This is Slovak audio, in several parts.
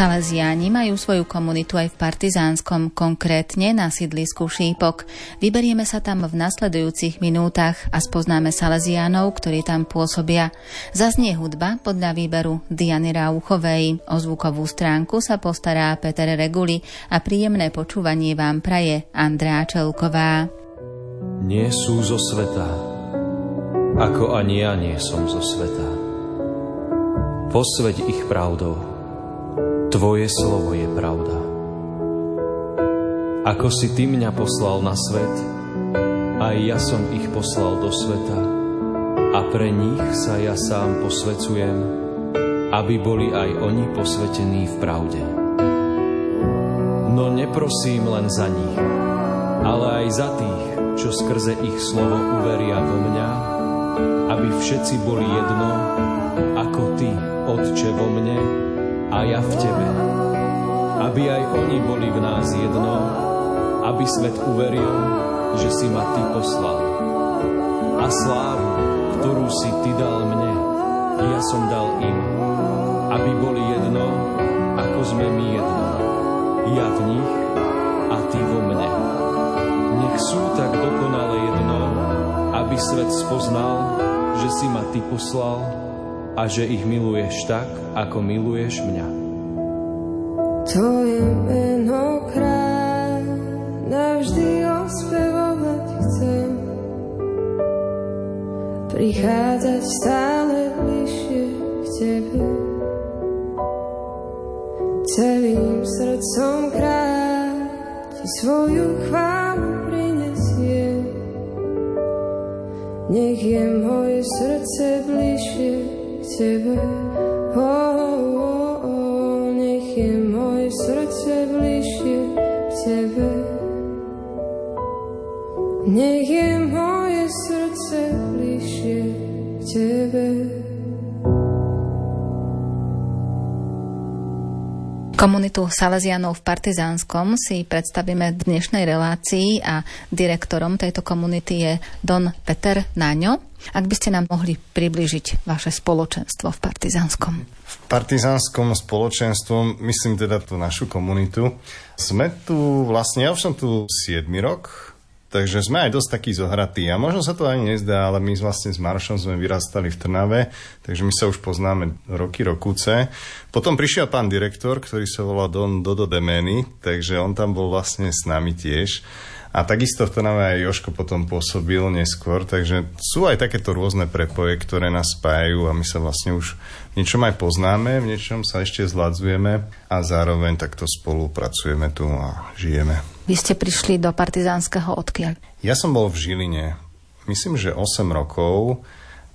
Salesiáni majú svoju komunitu aj v Partizánskom, konkrétne na sídlisku Šípok. Vyberieme sa tam v nasledujúcich minútach a spoznáme Salesiánov, ktorí tam pôsobia. Zaznie hudba podľa výberu Diany Rauchovej. O zvukovú stránku sa postará Peter Reguli a príjemné počúvanie vám praje Andrá Čelková. Nie sú zo sveta, ako ani ja nie som zo sveta. Posveď ich pravdou Tvoje slovo je pravda. Ako si Ty mňa poslal na svet, aj ja som ich poslal do sveta a pre nich sa ja sám posvecujem, aby boli aj oni posvetení v pravde. No neprosím len za nich, ale aj za tých, čo skrze ich slovo uveria vo mňa, aby všetci boli jedno, ako Ty, Otče, vo mne, a ja v Tebe. Aby aj oni boli v nás jedno, aby svet uveril, že si ma Ty poslal. A slávu, ktorú si Ty dal mne, ja som dal im, aby boli jedno, ako sme my jedno. Ja v nich a Ty vo mne. Nech sú tak dokonale jedno, aby svet spoznal, že si ma Ty poslal a že ich miluješ tak, ako miluješ mňa. Tvoje meno kráľ navždy ospevovať chcem. Prichádzať stále bližšie k Tebe. Celým srdcom kráľ Ti svoju chválu prinesiem. Nech je moje srdce bližšie Tebe. Oh, oh, oh, nech je Komunitu Salesianov v Partizánskom si predstavíme v dnešnej relácii a direktorom tejto komunity je Don Peter Náňo. Ak by ste nám mohli približiť vaše spoločenstvo v Partizánskom. V Partizánskom spoločenstvom, myslím teda tú našu komunitu, sme tu vlastne, ja už som tu 7 rok, Takže sme aj dosť takí zohratí. A možno sa to ani nezdá, ale my vlastne s Maršom sme vyrastali v Trnave, takže my sa už poznáme roky, rokúce. Potom prišiel pán direktor, ktorý sa volal Don Dodo Demeny, takže on tam bol vlastne s nami tiež. A takisto v Trnave aj Joško potom pôsobil neskôr, takže sú aj takéto rôzne prepoje, ktoré nás spájajú a my sa vlastne už v niečom aj poznáme, v niečom sa ešte zladzujeme a zároveň takto spolupracujeme tu a žijeme. Vy ste prišli do partizánskeho odkiaľ? Ja som bol v Žiline, myslím, že 8 rokov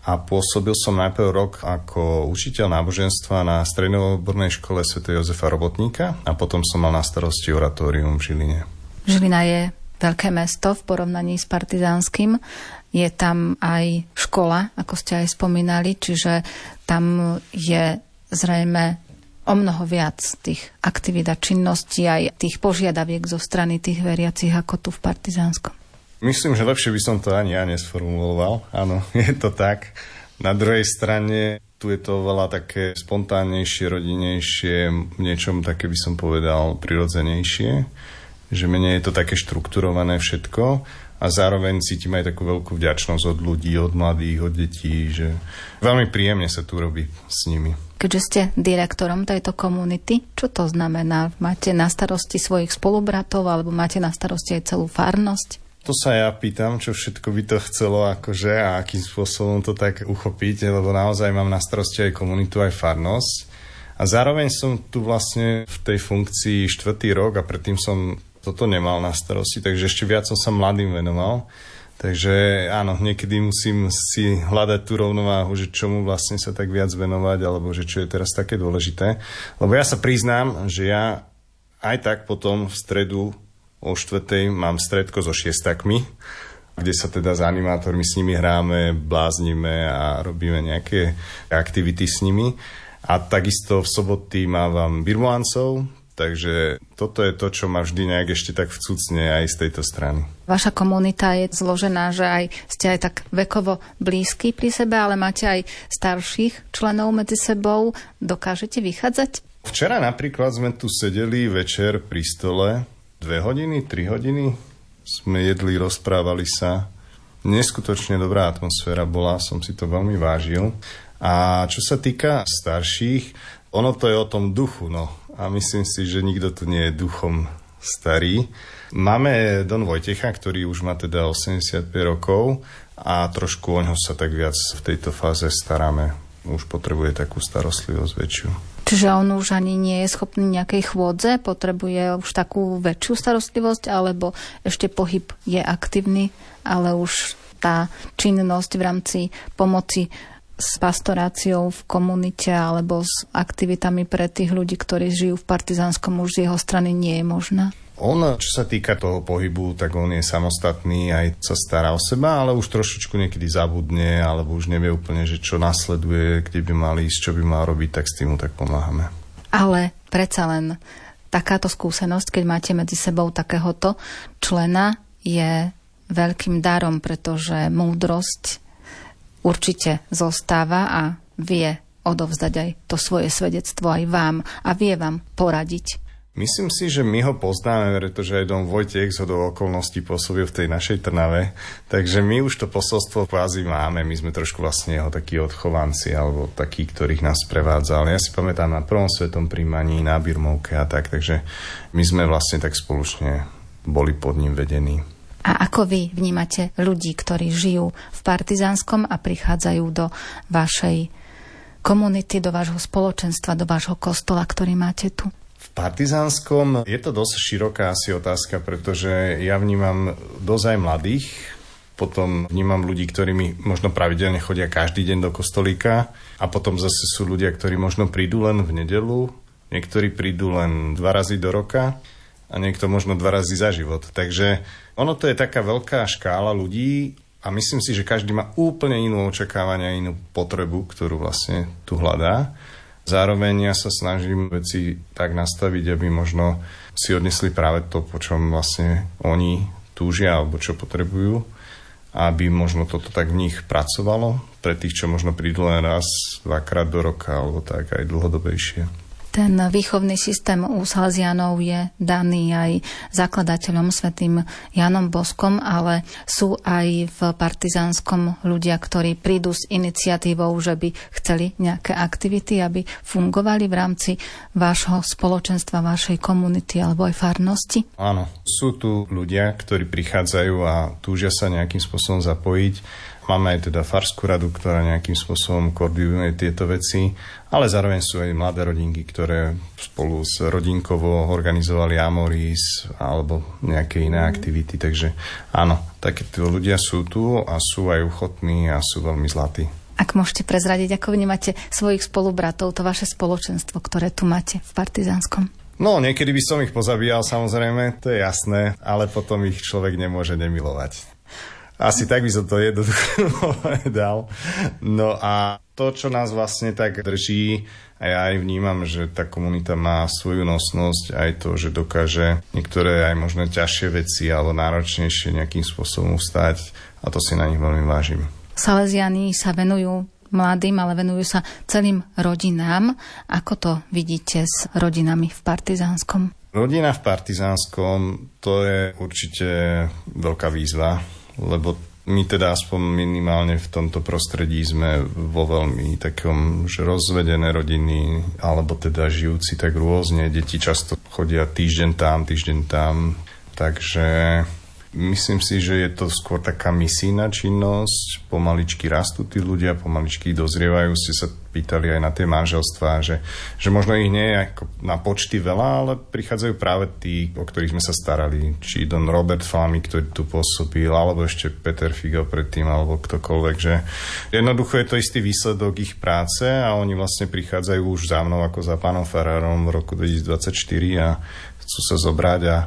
a pôsobil som najprv rok ako učiteľ náboženstva na strednoodbornej škole Sv. Jozefa Robotníka a potom som mal na starosti oratórium v Žiline. Žilina je veľké mesto v porovnaní s partizánskym. Je tam aj škola, ako ste aj spomínali, čiže tam je zrejme o mnoho viac tých aktivít a činností aj tých požiadaviek zo strany tých veriacich ako tu v Partizánskom. Myslím, že lepšie by som to ani ja nesformuloval. Áno, je to tak. Na druhej strane tu je to veľa také spontánnejšie, rodinejšie, niečom také by som povedal prirodzenejšie že menej je to také štrukturované všetko a zároveň cítim aj takú veľkú vďačnosť od ľudí, od mladých, od detí, že veľmi príjemne sa tu robí s nimi. Keďže ste direktorom tejto komunity, čo to znamená? Máte na starosti svojich spolubratov alebo máte na starosti aj celú farnosť? To sa ja pýtam, čo všetko by to chcelo akože a akým spôsobom to tak uchopiť, lebo naozaj mám na starosti aj komunitu, aj farnosť. A zároveň som tu vlastne v tej funkcii štvrtý rok a predtým som toto nemal na starosti, takže ešte viac som sa mladým venoval. Takže áno, niekedy musím si hľadať tú rovnováhu, že čomu vlastne sa tak viac venovať, alebo že čo je teraz také dôležité. Lebo ja sa priznám, že ja aj tak potom v stredu o štvrtej mám stredko so šiestakmi, kde sa teda s animátormi s nimi hráme, bláznime a robíme nejaké aktivity s nimi. A takisto v soboty mávam birmoancov, Takže toto je to, čo ma vždy nejak ešte tak vcucne aj z tejto strany. Vaša komunita je zložená, že aj ste aj tak vekovo blízky pri sebe, ale máte aj starších členov medzi sebou. Dokážete vychádzať? Včera napríklad sme tu sedeli večer pri stole, dve hodiny, tri hodiny, sme jedli, rozprávali sa. Neskutočne dobrá atmosféra bola, som si to veľmi vážil. A čo sa týka starších, ono to je o tom duchu, no. A myslím si, že nikto tu nie je duchom starý. Máme Don Vojtecha, ktorý už má teda 85 rokov a trošku o ňo sa tak viac v tejto fáze staráme. Už potrebuje takú starostlivosť väčšiu. Čiže on už ani nie je schopný nejakej chôdze, potrebuje už takú väčšiu starostlivosť, alebo ešte pohyb je aktívny, ale už tá činnosť v rámci pomoci s pastoráciou v komunite alebo s aktivitami pre tých ľudí, ktorí žijú v partizánskom už z jeho strany nie je možná? On, čo sa týka toho pohybu, tak on je samostatný, aj sa stará o seba, ale už trošičku niekedy zabudne, alebo už nevie úplne, že čo nasleduje, kde by mal ísť, čo by mal robiť, tak s tým mu tak pomáhame. Ale predsa len takáto skúsenosť, keď máte medzi sebou takéhoto člena, je veľkým darom, pretože múdrosť určite zostáva a vie odovzdať aj to svoje svedectvo aj vám a vie vám poradiť. Myslím si, že my ho poznáme, pretože aj Dom Vojtech z hodou okolností pôsobil v tej našej Trnave, takže my už to posolstvo kvázi máme, my sme trošku vlastne jeho takí odchovanci, alebo takí, ktorých nás prevádzal. Ja si pamätám na prvom svetom príjmaní, na Birmovke a tak, takže my sme vlastne tak spoločne boli pod ním vedení. A ako vy vnímate ľudí, ktorí žijú v Partizánskom a prichádzajú do vašej komunity, do vášho spoločenstva, do vášho kostola, ktorý máte tu? Partizánskom je to dosť široká asi otázka, pretože ja vnímam dosť aj mladých, potom vnímam ľudí, ktorí mi možno pravidelne chodia každý deň do kostolíka a potom zase sú ľudia, ktorí možno prídu len v nedelu, niektorí prídu len dva razy do roka a niekto možno dva razy za život. Takže ono to je taká veľká škála ľudí a myslím si, že každý má úplne inú očakávania, inú potrebu, ktorú vlastne tu hľadá. Zároveň ja sa snažím veci tak nastaviť, aby možno si odnesli práve to, po čom vlastne oni túžia alebo čo potrebujú, aby možno toto tak v nich pracovalo pre tých, čo možno prídu len raz, dvakrát do roka alebo tak aj dlhodobejšie. Ten výchovný systém u Salesianov je daný aj zakladateľom svetým Janom Boskom, ale sú aj v partizánskom ľudia, ktorí prídu s iniciatívou, že by chceli nejaké aktivity, aby fungovali v rámci vášho spoločenstva, vašej komunity alebo aj farnosti? Áno, sú tu ľudia, ktorí prichádzajú a túžia sa nejakým spôsobom zapojiť Máme aj teda Farskú radu, ktorá nejakým spôsobom koordinuje tieto veci, ale zároveň sú aj mladé rodinky, ktoré spolu s rodinkovo organizovali Amoris alebo nejaké iné aktivity. Takže áno, takéto ľudia sú tu a sú aj uchotní a sú veľmi zlatí. Ak môžete prezradiť, ako vnímate svojich spolubratov, to vaše spoločenstvo, ktoré tu máte v Partizánskom? No, niekedy by som ich pozabíjal, samozrejme, to je jasné, ale potom ich človek nemôže nemilovať. Asi tak by som to jednoducho povedal. No a to, čo nás vlastne tak drží, a ja aj vnímam, že tá komunita má svoju nosnosť, aj to, že dokáže niektoré aj možno ťažšie veci alebo náročnejšie nejakým spôsobom ustať a to si na nich veľmi vážim. Salesiani sa venujú mladým, ale venujú sa celým rodinám. Ako to vidíte s rodinami v Partizánskom? Rodina v Partizánskom to je určite veľká výzva lebo my teda aspoň minimálne v tomto prostredí sme vo veľmi takom, že rozvedené rodiny, alebo teda žijúci tak rôzne. Deti často chodia týždeň tam, týždeň tam. Takže Myslím si, že je to skôr taká misijná činnosť. Pomaličky rastú tí ľudia, pomaličky dozrievajú. Ste sa pýtali aj na tie manželstvá, že, že možno ich nie je ako na počty veľa, ale prichádzajú práve tí, o ktorých sme sa starali. Či Don Robert Fami, ktorý tu pôsobil, alebo ešte Peter Figo predtým, alebo ktokoľvek. Že jednoducho je to istý výsledok ich práce a oni vlastne prichádzajú už za mnou ako za pánom Ferrarom v roku 2024 a chcú sa zobrať a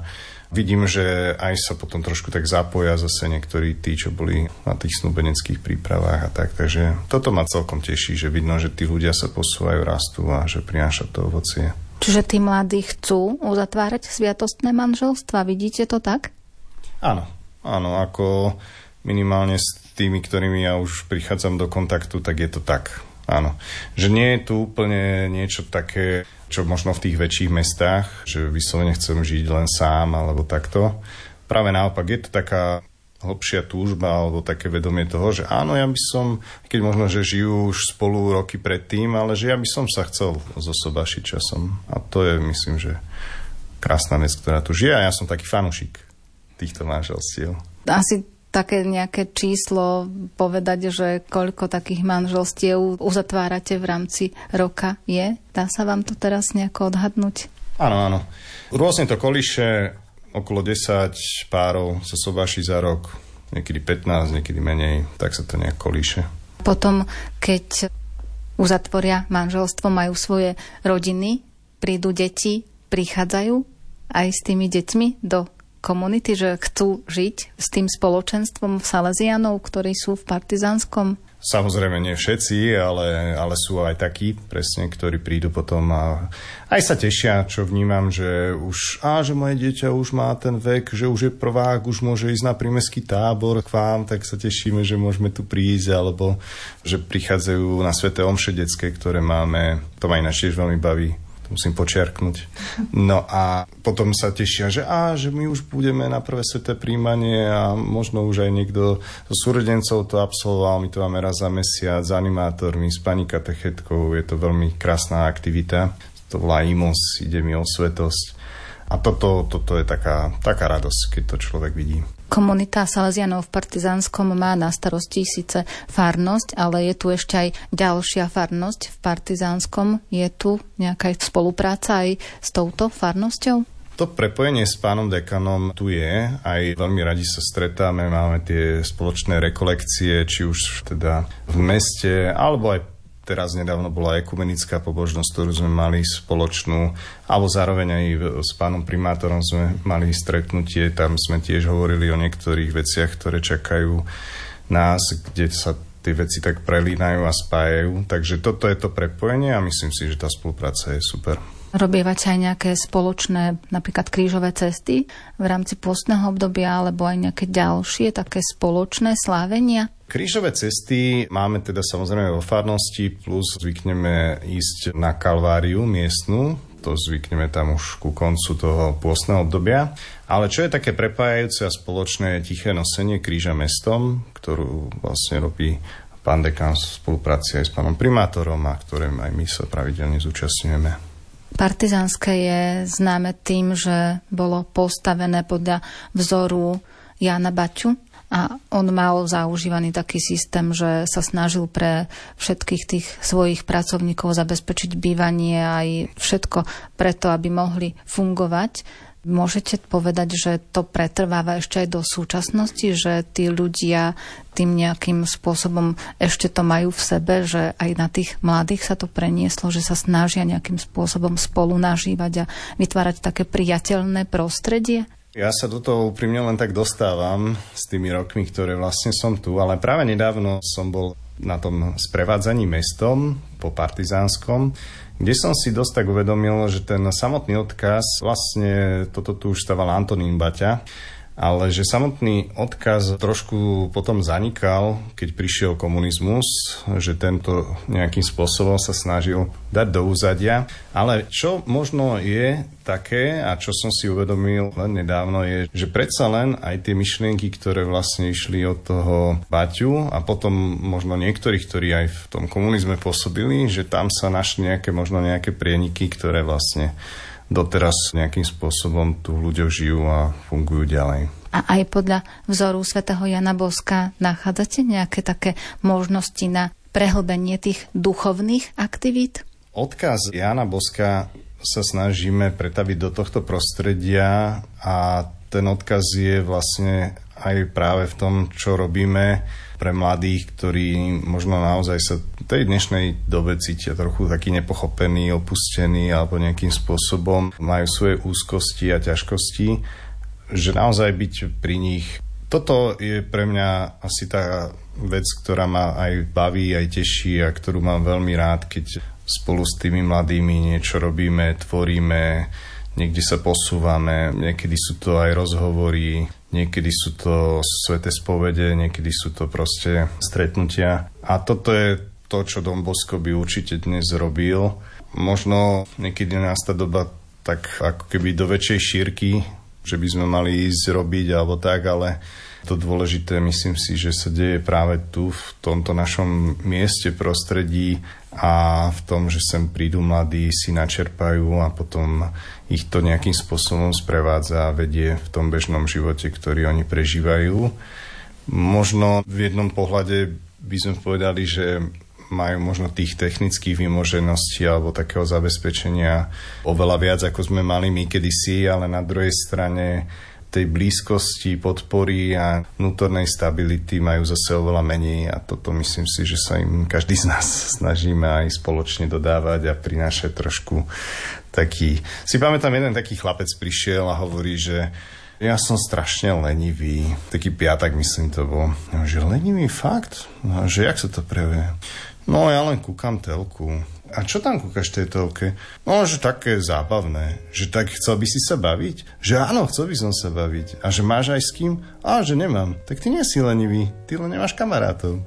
Vidím, že aj sa potom trošku tak zapoja zase niektorí tí, čo boli na tých snúbeneckých prípravách a tak. Takže toto ma celkom teší, že vidno, že tí ľudia sa posúvajú, rastú a že prináša to ovocie. Čiže tí mladí chcú uzatvárať sviatostné manželstva, vidíte to tak? Áno, áno, ako minimálne s tými, ktorými ja už prichádzam do kontaktu, tak je to tak. Áno. Že nie je tu úplne niečo také, čo možno v tých väčších mestách, že vyslovene chcem žiť len sám alebo takto. Práve naopak, je to taká hlbšia túžba alebo také vedomie toho, že áno, ja by som, keď možno, že žijú už spolu roky predtým, ale že ja by som sa chcel zosobašiť časom. A to je, myslím, že krásna vec, ktorá tu žije a ja som taký fanušik týchto manželstiev. Asi také nejaké číslo povedať, že koľko takých manželstiev uzatvárate v rámci roka je? Dá sa vám to teraz nejako odhadnúť? Áno, áno. Rôzne to koliše, okolo 10 párov sa sobáši za rok, niekedy 15, niekedy menej, tak sa to nejak kolíše. Potom, keď uzatvoria manželstvo, majú svoje rodiny, prídu deti, prichádzajú aj s tými deťmi do komunity, že chcú žiť s tým spoločenstvom Salesianov, ktorí sú v partizánskom Samozrejme nie všetci, ale, ale sú aj takí, presne, ktorí prídu potom a aj sa tešia, čo vnímam, že už, a že moje dieťa už má ten vek, že už je prvák, už môže ísť na prímeský tábor k vám, tak sa tešíme, že môžeme tu prísť, alebo že prichádzajú na sveté omše detské, ktoré máme. To ma ináč tiež veľmi baví musím počiarknúť. No a potom sa tešia, že á, že my už budeme na prvé sveté príjmanie a možno už aj niekto zo súrodencov to absolvoval, my to máme raz za mesiac s animátormi, s pani katechetkou, je to veľmi krásna aktivita. To volá IMOS, ide mi o svetosť. A toto, toto je taká, taká radosť, keď to človek vidí. Komunita Salesianov v Partizánskom má na starosti síce farnosť, ale je tu ešte aj ďalšia farnosť v Partizánskom. Je tu nejaká spolupráca aj s touto farnosťou? To prepojenie s pánom dekanom tu je, aj veľmi radi sa stretáme, máme tie spoločné rekolekcie, či už teda v meste, alebo aj Teraz nedávno bola ekumenická pobožnosť, ktorú sme mali spoločnú, alebo zároveň aj s pánom primátorom sme mali stretnutie, tam sme tiež hovorili o niektorých veciach, ktoré čakajú nás, kde sa tie veci tak prelínajú a spájajú. Takže toto je to prepojenie a myslím si, že tá spolupráca je super. Robievate aj nejaké spoločné, napríklad krížové cesty v rámci pôstneho obdobia, alebo aj nejaké ďalšie také spoločné slávenia? Krížové cesty máme teda samozrejme vo farnosti, plus zvykneme ísť na Kalváriu miestnu, to zvykneme tam už ku koncu toho pôstneho obdobia. Ale čo je také prepájajúce a spoločné tiché nosenie kríža mestom, ktorú vlastne robí pán dekán v spolupráci aj s pánom primátorom a ktorým aj my sa pravidelne zúčastňujeme. Partizánske je známe tým, že bolo postavené podľa vzoru Jana Baťu, a on mal zaužívaný taký systém, že sa snažil pre všetkých tých svojich pracovníkov zabezpečiť bývanie aj všetko preto, aby mohli fungovať. Môžete povedať, že to pretrváva ešte aj do súčasnosti, že tí ľudia tým nejakým spôsobom ešte to majú v sebe, že aj na tých mladých sa to prenieslo, že sa snažia nejakým spôsobom spolu nažívať a vytvárať také priateľné prostredie? Ja sa do toho úprimne len tak dostávam s tými rokmi, ktoré vlastne som tu, ale práve nedávno som bol na tom sprevádzaní mestom po partizánskom, kde som si dosť tak uvedomil, že ten samotný odkaz, vlastne toto tu už stával Antonín Baťa, ale že samotný odkaz trošku potom zanikal, keď prišiel komunizmus, že tento nejakým spôsobom sa snažil dať do úzadia. Ale čo možno je také, a čo som si uvedomil len nedávno, je, že predsa len aj tie myšlienky, ktoré vlastne išli od toho Baťu a potom možno niektorých, ktorí aj v tom komunizme pôsobili, že tam sa našli nejaké možno nejaké prieniky, ktoré vlastne doteraz nejakým spôsobom tu ľudia žijú a fungujú ďalej. A aj podľa vzoru svätého Jana Boska nachádzate nejaké také možnosti na prehlbenie tých duchovných aktivít? Odkaz Jana Boska sa snažíme pretaviť do tohto prostredia a ten odkaz je vlastne aj práve v tom, čo robíme pre mladých, ktorí možno naozaj sa v tej dnešnej dobe cítia trochu taký nepochopený, opustený alebo nejakým spôsobom majú svoje úzkosti a ťažkosti, že naozaj byť pri nich. Toto je pre mňa asi tá vec, ktorá ma aj baví, aj teší a ktorú mám veľmi rád, keď spolu s tými mladými niečo robíme, tvoríme, niekde sa posúvame, niekedy sú to aj rozhovory, niekedy sú to sveté spovede, niekedy sú to proste stretnutia. A toto je to, čo Don Bosco by určite dnes robil. Možno niekedy nás tá doba tak ako keby do väčšej šírky, že by sme mali ísť robiť alebo tak, ale to dôležité myslím si, že sa deje práve tu, v tomto našom mieste, prostredí a v tom, že sem prídu mladí, si načerpajú a potom ich to nejakým spôsobom sprevádza a vedie v tom bežnom živote, ktorý oni prežívajú. Možno v jednom pohľade by sme povedali, že majú možno tých technických vymožeností alebo takého zabezpečenia oveľa viac, ako sme mali my kedysi, ale na druhej strane tej blízkosti, podpory a vnútornej stability majú zase oveľa menej a toto myslím si, že sa im každý z nás snažíme aj spoločne dodávať a prinášať trošku taký... Si pamätám, jeden taký chlapec prišiel a hovorí, že ja som strašne lenivý. Taký piatak, myslím, to bol. Že lenivý fakt? No, že jak sa to prejavuje? No, ja len kúkam telku. A čo tam kúkaš tej telke? No, že také zábavné. Že tak chcel by si sa baviť? Že áno, chcel by som sa baviť. A že máš aj s kým? A že nemám. Tak ty nie si lenivý. Ty len nemáš kamarátov.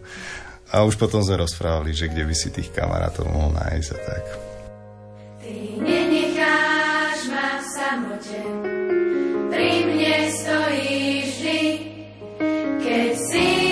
A už potom sme rozprávali, že kde by si tých kamarátov mohol nájsť a tak. Ty nenecháš ma v samote, pri mne stojíš vždy, keď cítim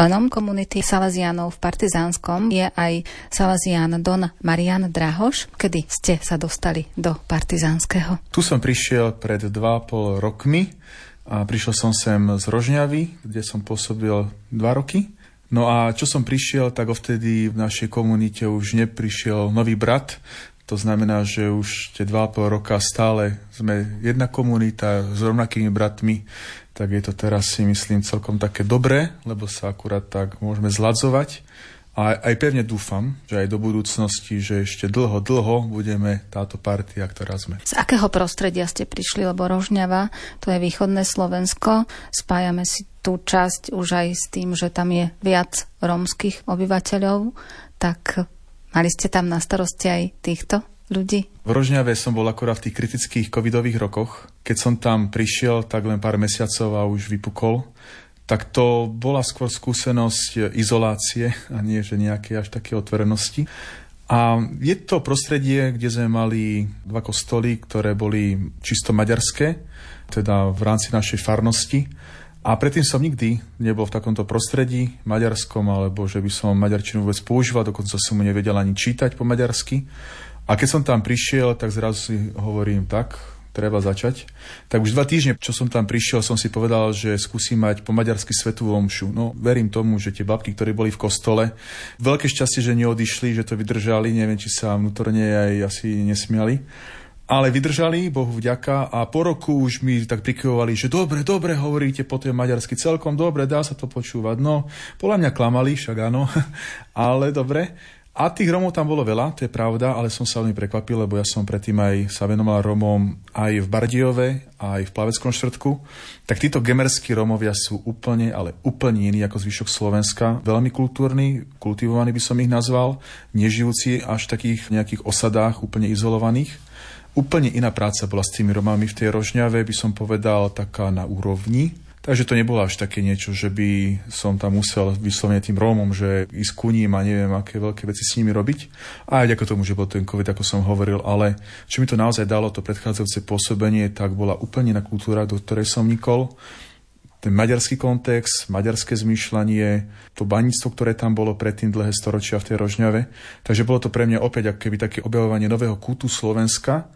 Členom komunity Salesianov v Partizánskom je aj Salesian Don Marian Drahoš. Kedy ste sa dostali do Partizánskeho? Tu som prišiel pred 2,5 rokmi a prišiel som sem z Rožňavy, kde som pôsobil 2 roky. No a čo som prišiel, tak vtedy v našej komunite už neprišiel nový brat. To znamená, že už tie 2,5 roka stále sme jedna komunita s rovnakými bratmi, tak je to teraz si myslím celkom také dobré, lebo sa akurát tak môžeme zladzovať. A aj pevne dúfam, že aj do budúcnosti, že ešte dlho, dlho budeme táto partia, ktorá sme. Z akého prostredia ste prišli? Lebo Rožňava, to je východné Slovensko. Spájame si tú časť už aj s tým, že tam je viac rómskych obyvateľov. Tak mali ste tam na starosti aj týchto ľudí? V Rožňave som bol akorát v tých kritických covidových rokoch. Keď som tam prišiel, tak len pár mesiacov a už vypukol tak to bola skôr skúsenosť izolácie a nie, že nejaké až také otvorenosti. A je to prostredie, kde sme mali dva kostoly, ktoré boli čisto maďarské, teda v rámci našej farnosti. A predtým som nikdy nebol v takomto prostredí maďarskom, alebo že by som maďarčinu vôbec používal, dokonca som mu nevedel ani čítať po maďarsky. A keď som tam prišiel, tak zrazu si hovorím tak, treba začať. Tak už dva týždne, čo som tam prišiel, som si povedal, že skúsim mať po maďarsky svetú omšu. No, verím tomu, že tie babky, ktoré boli v kostole, veľké šťastie, že neodišli, že to vydržali, neviem, či sa vnútorne aj asi nesmiali. Ale vydržali, Bohu vďaka, a po roku už mi tak prikyvovali, že dobre, dobre, hovoríte po tej maďarsky celkom dobre, dá sa to počúvať. No, podľa mňa klamali, však áno, ale dobre. A tých Romov tam bolo veľa, to je pravda, ale som sa veľmi prekvapil, lebo ja som predtým aj sa venoval Romom aj v Bardiove, aj v Plaveckom štvrtku. Tak títo gemerskí Romovia sú úplne, ale úplne iní ako zvyšok Slovenska. Veľmi kultúrni, kultivovaní by som ich nazval, nežijúci až v takých nejakých osadách, úplne izolovaných. Úplne iná práca bola s tými Romami v tej Rožňave, by som povedal, taká na úrovni Takže to nebolo až také niečo, že by som tam musel vyslovene tým Rómom, že ísť ku ním a neviem, aké veľké veci s nimi robiť. A aj ako tomu, že bol ten COVID, ako som hovoril, ale čo mi to naozaj dalo, to predchádzajúce pôsobenie, tak bola úplne na kultúra, do ktorej som nikol. Ten maďarský kontext, maďarské zmýšľanie, to baníctvo, ktoré tam bolo predtým dlhé storočia v tej Rožňave. Takže bolo to pre mňa opäť ako keby také objavovanie nového kútu Slovenska,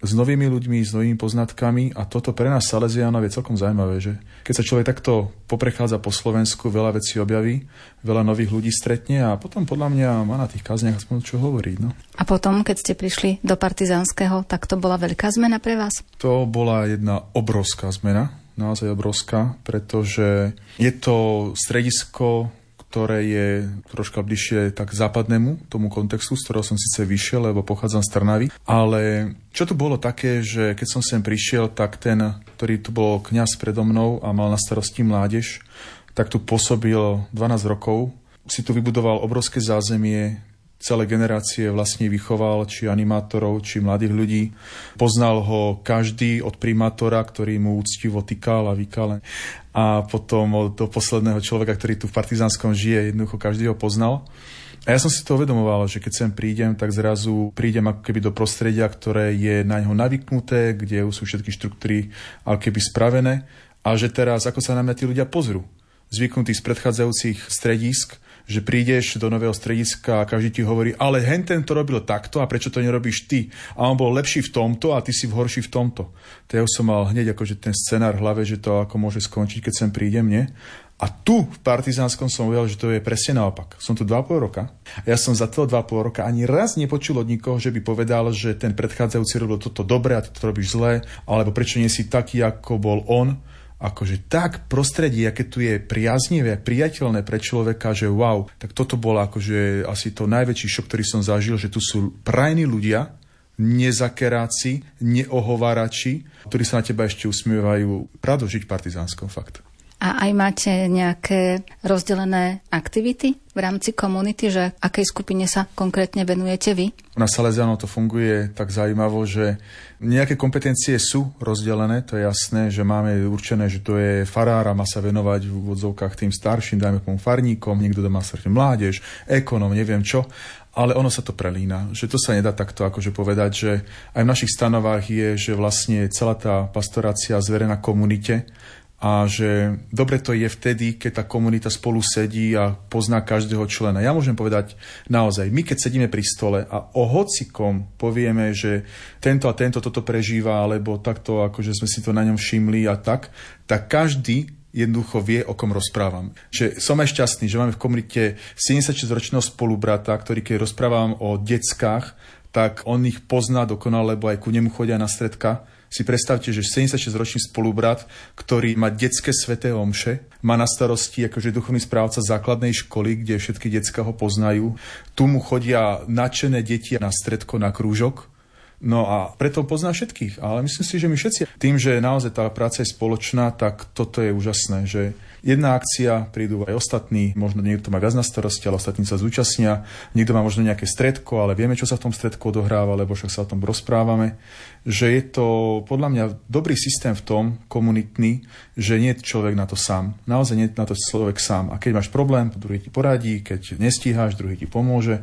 s novými ľuďmi, s novými poznatkami a toto pre nás Salesianov je celkom zaujímavé, že keď sa človek takto poprechádza po Slovensku, veľa vecí objaví, veľa nových ľudí stretne a potom podľa mňa má na tých kazniach aspoň čo hovoriť. No. A potom, keď ste prišli do Partizánskeho, tak to bola veľká zmena pre vás? To bola jedna obrovská zmena, naozaj obrovská, pretože je to stredisko ktoré je troška bližšie tak západnému tomu kontextu, z ktorého som síce vyšiel, lebo pochádzam z Trnavy. Ale čo tu bolo také, že keď som sem prišiel, tak ten, ktorý tu bol kňaz predo mnou a mal na starosti mládež, tak tu pôsobil 12 rokov. Si tu vybudoval obrovské zázemie, celé generácie vlastne vychoval, či animátorov, či mladých ľudí. Poznal ho každý od primátora, ktorý mu úctivo týkal a vykal. A potom do posledného človeka, ktorý tu v Partizánskom žije, jednoducho každý ho poznal. A ja som si to uvedomoval, že keď sem prídem, tak zrazu prídem ako keby do prostredia, ktoré je na ňo navyknuté, kde sú všetky štruktúry ako keby spravené a že teraz ako sa na mňa tí ľudia pozrú. Zvyknutí z predchádzajúcich stredisk, že prídeš do nového strediska a každý ti hovorí, ale hen ten to robil takto a prečo to nerobíš ty? A on bol lepší v tomto a ty si v horší v tomto. To ja som mal hneď akože ten scenár v hlave, že to ako môže skončiť, keď sem prídem, nie? A tu v Partizánskom som uvedel, že to je presne naopak. Som tu 2,5 roka. A ja som za toho 2,5 roka ani raz nepočul od nikoho, že by povedal, že ten predchádzajúci robil toto dobre a ty to robíš zle, alebo prečo nie si taký, ako bol on akože tak prostredie, aké tu je priaznivé, priateľné pre človeka, že wow, tak toto bolo akože asi to najväčší šok, ktorý som zažil, že tu sú prajní ľudia, nezakeráci, neohovárači, ktorí sa na teba ešte usmievajú. Rado žiť partizánskom fakt. A aj máte nejaké rozdelené aktivity v rámci komunity, že akej skupine sa konkrétne venujete vy? Na Salesiano to funguje tak zaujímavo, že nejaké kompetencie sú rozdelené, to je jasné, že máme určené, že to je farár a má sa venovať v úvodzovkách tým starším, dajme tomu farníkom, niekto má sa mládež, ekonom, neviem čo ale ono sa to prelína. Že to sa nedá takto akože povedať, že aj v našich stanovách je, že vlastne celá tá pastorácia zverená komunite a že dobre to je vtedy, keď tá komunita spolu sedí a pozná každého člena. Ja môžem povedať naozaj, my keď sedíme pri stole a o hocikom povieme, že tento a tento toto prežíva, alebo takto, akože sme si to na ňom všimli a tak, tak každý jednoducho vie, o kom rozprávam. Že som aj šťastný, že máme v komunite 76-ročného spolubrata, ktorý keď rozprávam o deckách, tak on ich pozná dokonale, lebo aj ku nemu chodia na stredka Si predstavte, že 76-ročný spolubrat, ktorý má detské sveté omše, má na starosti akože duchovný správca základnej školy, kde všetky decka ho poznajú. Tu mu chodia nadšené deti na stredko, na krúžok No a preto pozná všetkých. Ale myslím si, že my všetci, tým, že naozaj tá práca je spoločná, tak toto je úžasné, že jedna akcia, prídu aj ostatní, možno niekto má viac na starosti, ale ostatní sa zúčastnia, niekto má možno nejaké stredko, ale vieme, čo sa v tom stredku odohráva, lebo však sa o tom rozprávame, že je to podľa mňa dobrý systém v tom, komunitný, že nie je človek na to sám. Naozaj nie je na to človek sám. A keď máš problém, druhý ti poradí, keď nestíháš, druhý ti pomôže.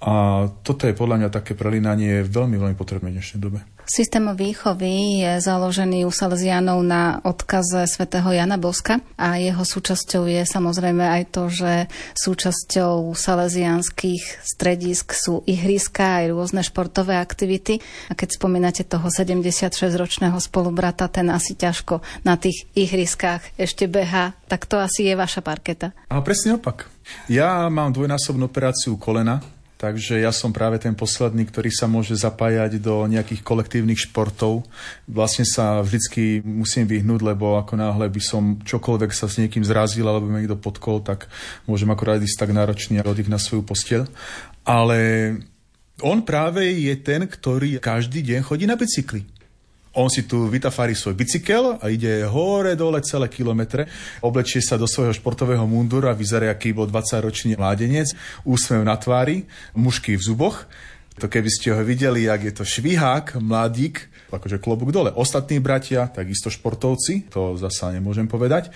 A toto je podľa mňa také prelinanie veľmi, veľmi potrebné v dnešnej dobe. Systém výchovy je založený u Salesianov na odkaze svätého Jana Boska a jeho súčasťou je samozrejme aj to, že súčasťou salesianských stredisk sú ihriska aj rôzne športové aktivity. A keď spomínate toho 76-ročného spolubrata, ten asi ťažko na tých ihriskách ešte beha, tak to asi je vaša parketa. A presne opak. Ja mám dvojnásobnú operáciu kolena, Takže ja som práve ten posledný, ktorý sa môže zapájať do nejakých kolektívnych športov. Vlastne sa vždycky musím vyhnúť, lebo ako náhle by som čokoľvek sa s niekým zrazil alebo mi niekto podkol, tak môžem akorát ísť tak náročný a oddych na svoju postiel. Ale on práve je ten, ktorý každý deň chodí na bicykli. On si tu vytafári svoj bicykel a ide hore dole celé kilometre, oblečie sa do svojho športového munduru a vyzerá, aký bol 20-ročný mládenec, úsmev na tvári, mušky v zuboch. To keby ste ho videli, jak je to švihák, mladík, akože klobúk dole. Ostatní bratia, takisto športovci, to zasa nemôžem povedať.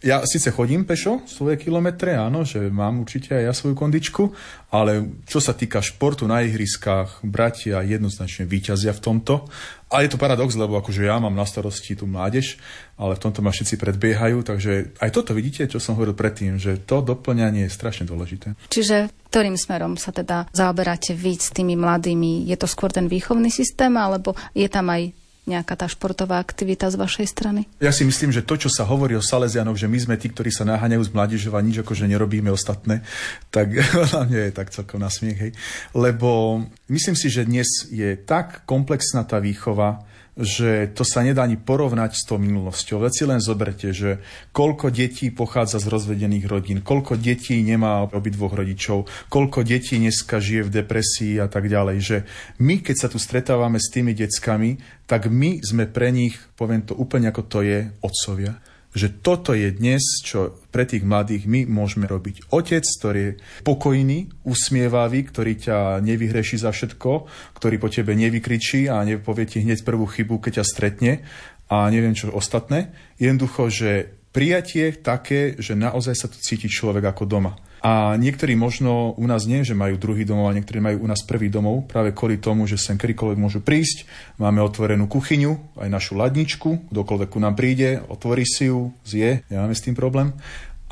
Ja síce chodím pešo svoje kilometre, áno, že mám určite aj ja svoju kondičku, ale čo sa týka športu na ihriskách, bratia jednoznačne výťazia v tomto. A je to paradox, lebo akože ja mám na starosti tú mládež, ale v tomto ma všetci predbiehajú, takže aj toto vidíte, čo som hovoril predtým, že to doplňanie je strašne dôležité. Čiže ktorým smerom sa teda zaoberáte víc s tými mladými? Je to skôr ten výchovný systém, alebo je tam aj nejaká tá športová aktivita z vašej strany? Ja si myslím, že to, čo sa hovorí o Salesianoch, že my sme tí, ktorí sa naháňajú z mládežov a nič akože nerobíme ostatné, tak hlavne je tak celkom na smiech. Hej. Lebo myslím si, že dnes je tak komplexná tá výchova, že to sa nedá ani porovnať s tou minulosťou. Veď si len zoberte, že koľko detí pochádza z rozvedených rodín, koľko detí nemá obidvoch rodičov, koľko detí dneska žije v depresii a tak ďalej. Že my, keď sa tu stretávame s tými deckami, tak my sme pre nich, poviem to úplne ako to je, otcovia že toto je dnes, čo pre tých mladých my môžeme robiť. Otec, ktorý je pokojný, usmievavý, ktorý ťa nevyhreší za všetko, ktorý po tebe nevykričí a nepovie ti hneď prvú chybu, keď ťa stretne a neviem čo ostatné. Jednoducho, že prijatie také, že naozaj sa tu cíti človek ako doma. A niektorí možno u nás nie, že majú druhý domov, a niektorí majú u nás prvý domov, práve kvôli tomu, že sem kedykoľvek môžu prísť. Máme otvorenú kuchyňu, aj našu ladničku, kdokoľvek ku nám príde, otvorí si ju, zje, nemáme s tým problém.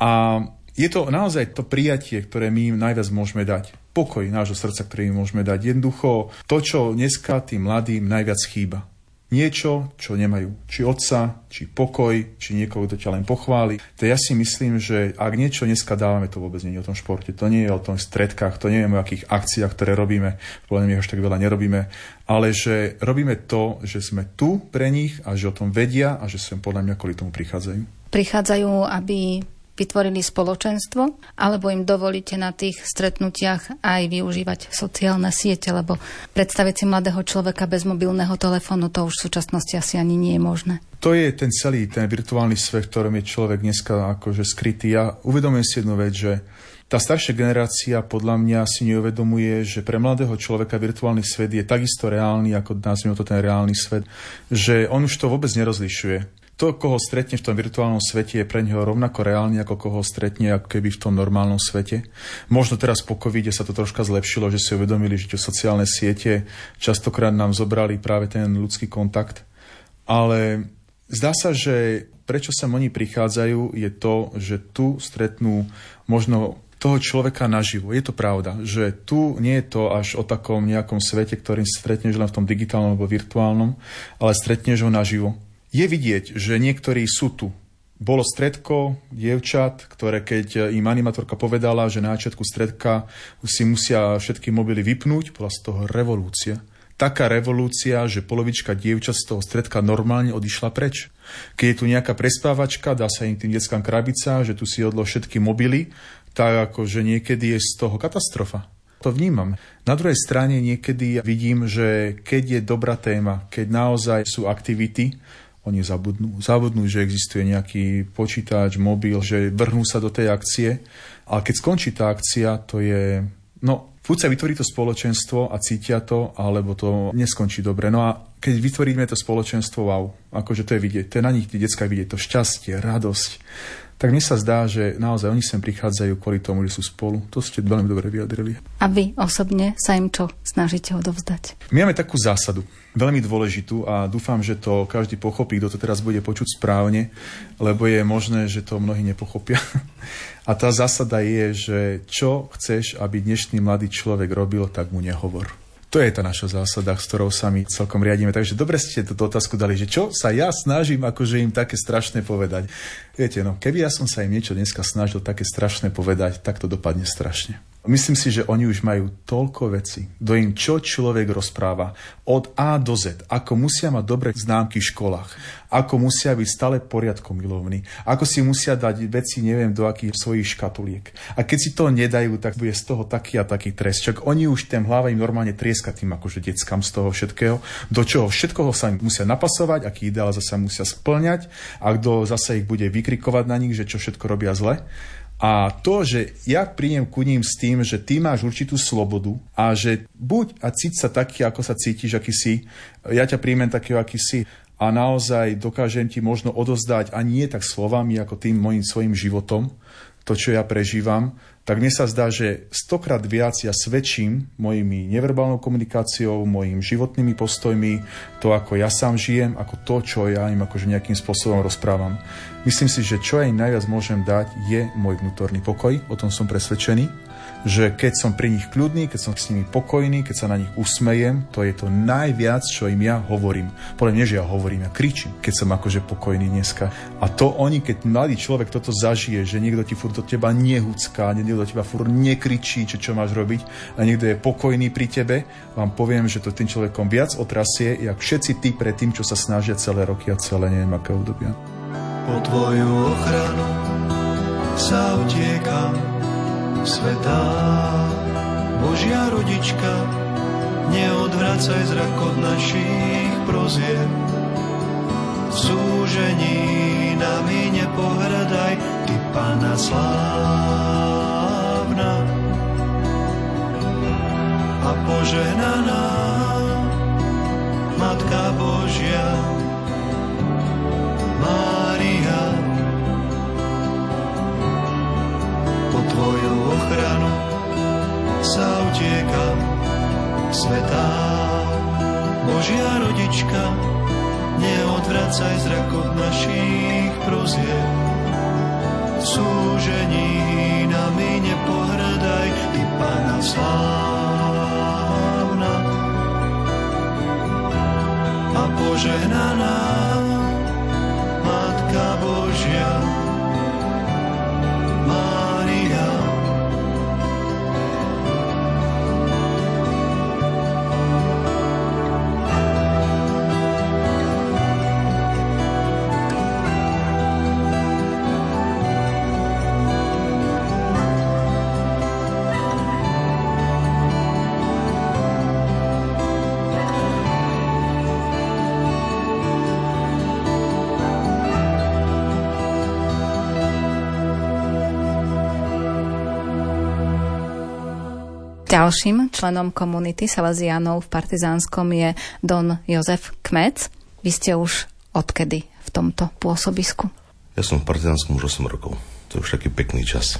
A je to naozaj to prijatie, ktoré my im najviac môžeme dať. Pokoj nášho srdca, ktorý im môžeme dať. Jednoducho to, čo dneska tým mladým najviac chýba niečo, čo nemajú. Či otca, či pokoj, či niekoho, kto ťa len pochváli. To ja si myslím, že ak niečo dneska dávame, to vôbec nie je o tom športe. To nie je o tom stredkách, to nie je o akých akciách, ktoré robíme. Podľa mňa až tak veľa nerobíme. Ale že robíme to, že sme tu pre nich a že o tom vedia a že sem podľa mňa kvôli tomu prichádzajú. Prichádzajú, aby vytvorili spoločenstvo, alebo im dovolíte na tých stretnutiach aj využívať sociálne siete, lebo predstaviť si mladého človeka bez mobilného telefónu, to už v súčasnosti asi ani nie je možné. To je ten celý, ten virtuálny svet, v ktorom je človek dneska akože skrytý. Ja uvedomujem si jednu vec, že tá staršia generácia podľa mňa si neuvedomuje, že pre mladého človeka virtuálny svet je takisto reálny, ako nazvime to ten reálny svet, že on už to vôbec nerozlišuje to, koho stretne v tom virtuálnom svete, je pre neho rovnako reálny, ako koho stretne ako keby v tom normálnom svete. Možno teraz po covide sa to troška zlepšilo, že si uvedomili, že tie sociálne siete častokrát nám zobrali práve ten ľudský kontakt. Ale zdá sa, že prečo sa oni prichádzajú, je to, že tu stretnú možno toho človeka naživo. Je to pravda, že tu nie je to až o takom nejakom svete, ktorým stretneš len v tom digitálnom alebo virtuálnom, ale stretneš ho naživo je vidieť, že niektorí sú tu. Bolo stredko dievčat, ktoré keď im animatorka povedala, že na začiatku stredka si musia všetky mobily vypnúť, bola z toho revolúcia. taká revolúcia, že polovička dievčat z toho stredka normálne odišla preč. Keď je tu nejaká prespávačka, dá sa im tým deckám krabica, že tu si odlo všetky mobily, tak ako, že niekedy je z toho katastrofa. To vnímam. Na druhej strane niekedy vidím, že keď je dobrá téma, keď naozaj sú aktivity, oni zabudnú. Zabudnú, že existuje nejaký počítač, mobil, že vrhnú sa do tej akcie. Ale keď skončí tá akcia, to je... No, buď sa vytvorí to spoločenstvo a cítia to, alebo to neskončí dobre. No a keď vytvoríme to spoločenstvo, wow, akože to je vidieť, to je na nich tie detská vidieť, to šťastie, radosť, tak mne sa zdá, že naozaj oni sem prichádzajú kvôli tomu, že sú spolu. To ste veľmi dobre vyjadrili. A vy osobne sa im čo snažíte odovzdať? My máme takú zásadu, veľmi dôležitú a dúfam, že to každý pochopí, kto to teraz bude počuť správne, lebo je možné, že to mnohí nepochopia. A tá zásada je, že čo chceš, aby dnešný mladý človek robil, tak mu nehovor. To je tá naša zásada, s ktorou sa my celkom riadíme. Takže dobre ste túto otázku dali, že čo sa ja snažím akože im také strašné povedať. Viete, no, keby ja som sa im niečo dneska snažil také strašné povedať, tak to dopadne strašne. Myslím si, že oni už majú toľko veci, do im čo človek rozpráva. Od A do Z. Ako musia mať dobre známky v školách. Ako musia byť stále poriadkom milovní. Ako si musia dať veci, neviem, do akých svojich škatuliek. A keď si to nedajú, tak bude z toho taký a taký trest. Čak oni už ten hlava im normálne trieska tým akože deckám z toho všetkého. Do čoho všetkoho sa im musia napasovať, aký ideál zase musia splňať a kto zase ich bude vykrikovať na nich, že čo všetko robia zle. A to, že ja prídem ku ním s tým, že ty máš určitú slobodu a že buď a cíť sa taký, ako sa cítiš, aký si, ja ťa príjmem takého, aký si. A naozaj dokážem ti možno odozdať a nie tak slovami, ako tým mojim svojim životom, to, čo ja prežívam, tak mne sa zdá, že stokrát viac ja svedčím mojimi neverbálnou komunikáciou, mojimi životnými postojmi, to, ako ja sám žijem, ako to, čo ja im akože nejakým spôsobom rozprávam. Myslím si, že čo im najviac môžem dať, je môj vnútorný pokoj, o tom som presvedčený že keď som pri nich kľudný, keď som s nimi pokojný, keď sa na nich usmejem, to je to najviac, čo im ja hovorím. Podľa mňa, že ja hovorím, ja kričím, keď som akože pokojný dneska. A to oni, keď mladý človek toto zažije, že niekto ti furt do teba nehucká, niekto do teba furt nekričí, čo, čo máš robiť a niekto je pokojný pri tebe, vám poviem, že to tým človekom viac otrasie, jak všetci tí pred tým, čo sa snažia celé roky a celé neviem aké obdobia. Po tvoju ochranu sa utiekam svetá. Božia rodička, neodvracaj zrak od našich prozieb. V súžení nami nepohradaj, Ty Pana slávna a požehnaná Matka Božia, Mária, tvoju ochranu sa utiekam svetá. Božia rodička, neodvracaj zrak od našich prozieb. Súžení nami nepohrdaj, Ty Pana slávna a požehnaná Matka Božia, Ďalším členom komunity Salesianov v Partizánskom je Don Jozef Kmec. Vy ste už odkedy v tomto pôsobisku? Ja som v Partizánskom už 8 rokov. To je už taký pekný čas.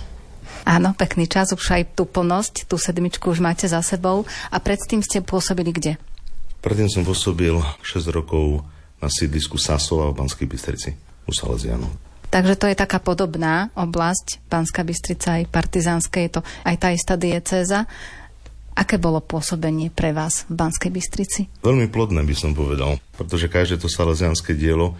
Áno, pekný čas, už aj tú plnosť, tú sedmičku už máte za sebou. A predtým ste pôsobili kde? Predtým som pôsobil 6 rokov na sídlisku Sasova v Banskej Bystrici u Salesianov. Takže to je taká podobná oblasť, Banská Bystrica aj partizánske, je to aj tá istá diecéza. Aké bolo pôsobenie pre vás v Banskej Bystrici? Veľmi plodné by som povedal, pretože každé to salesianské dielo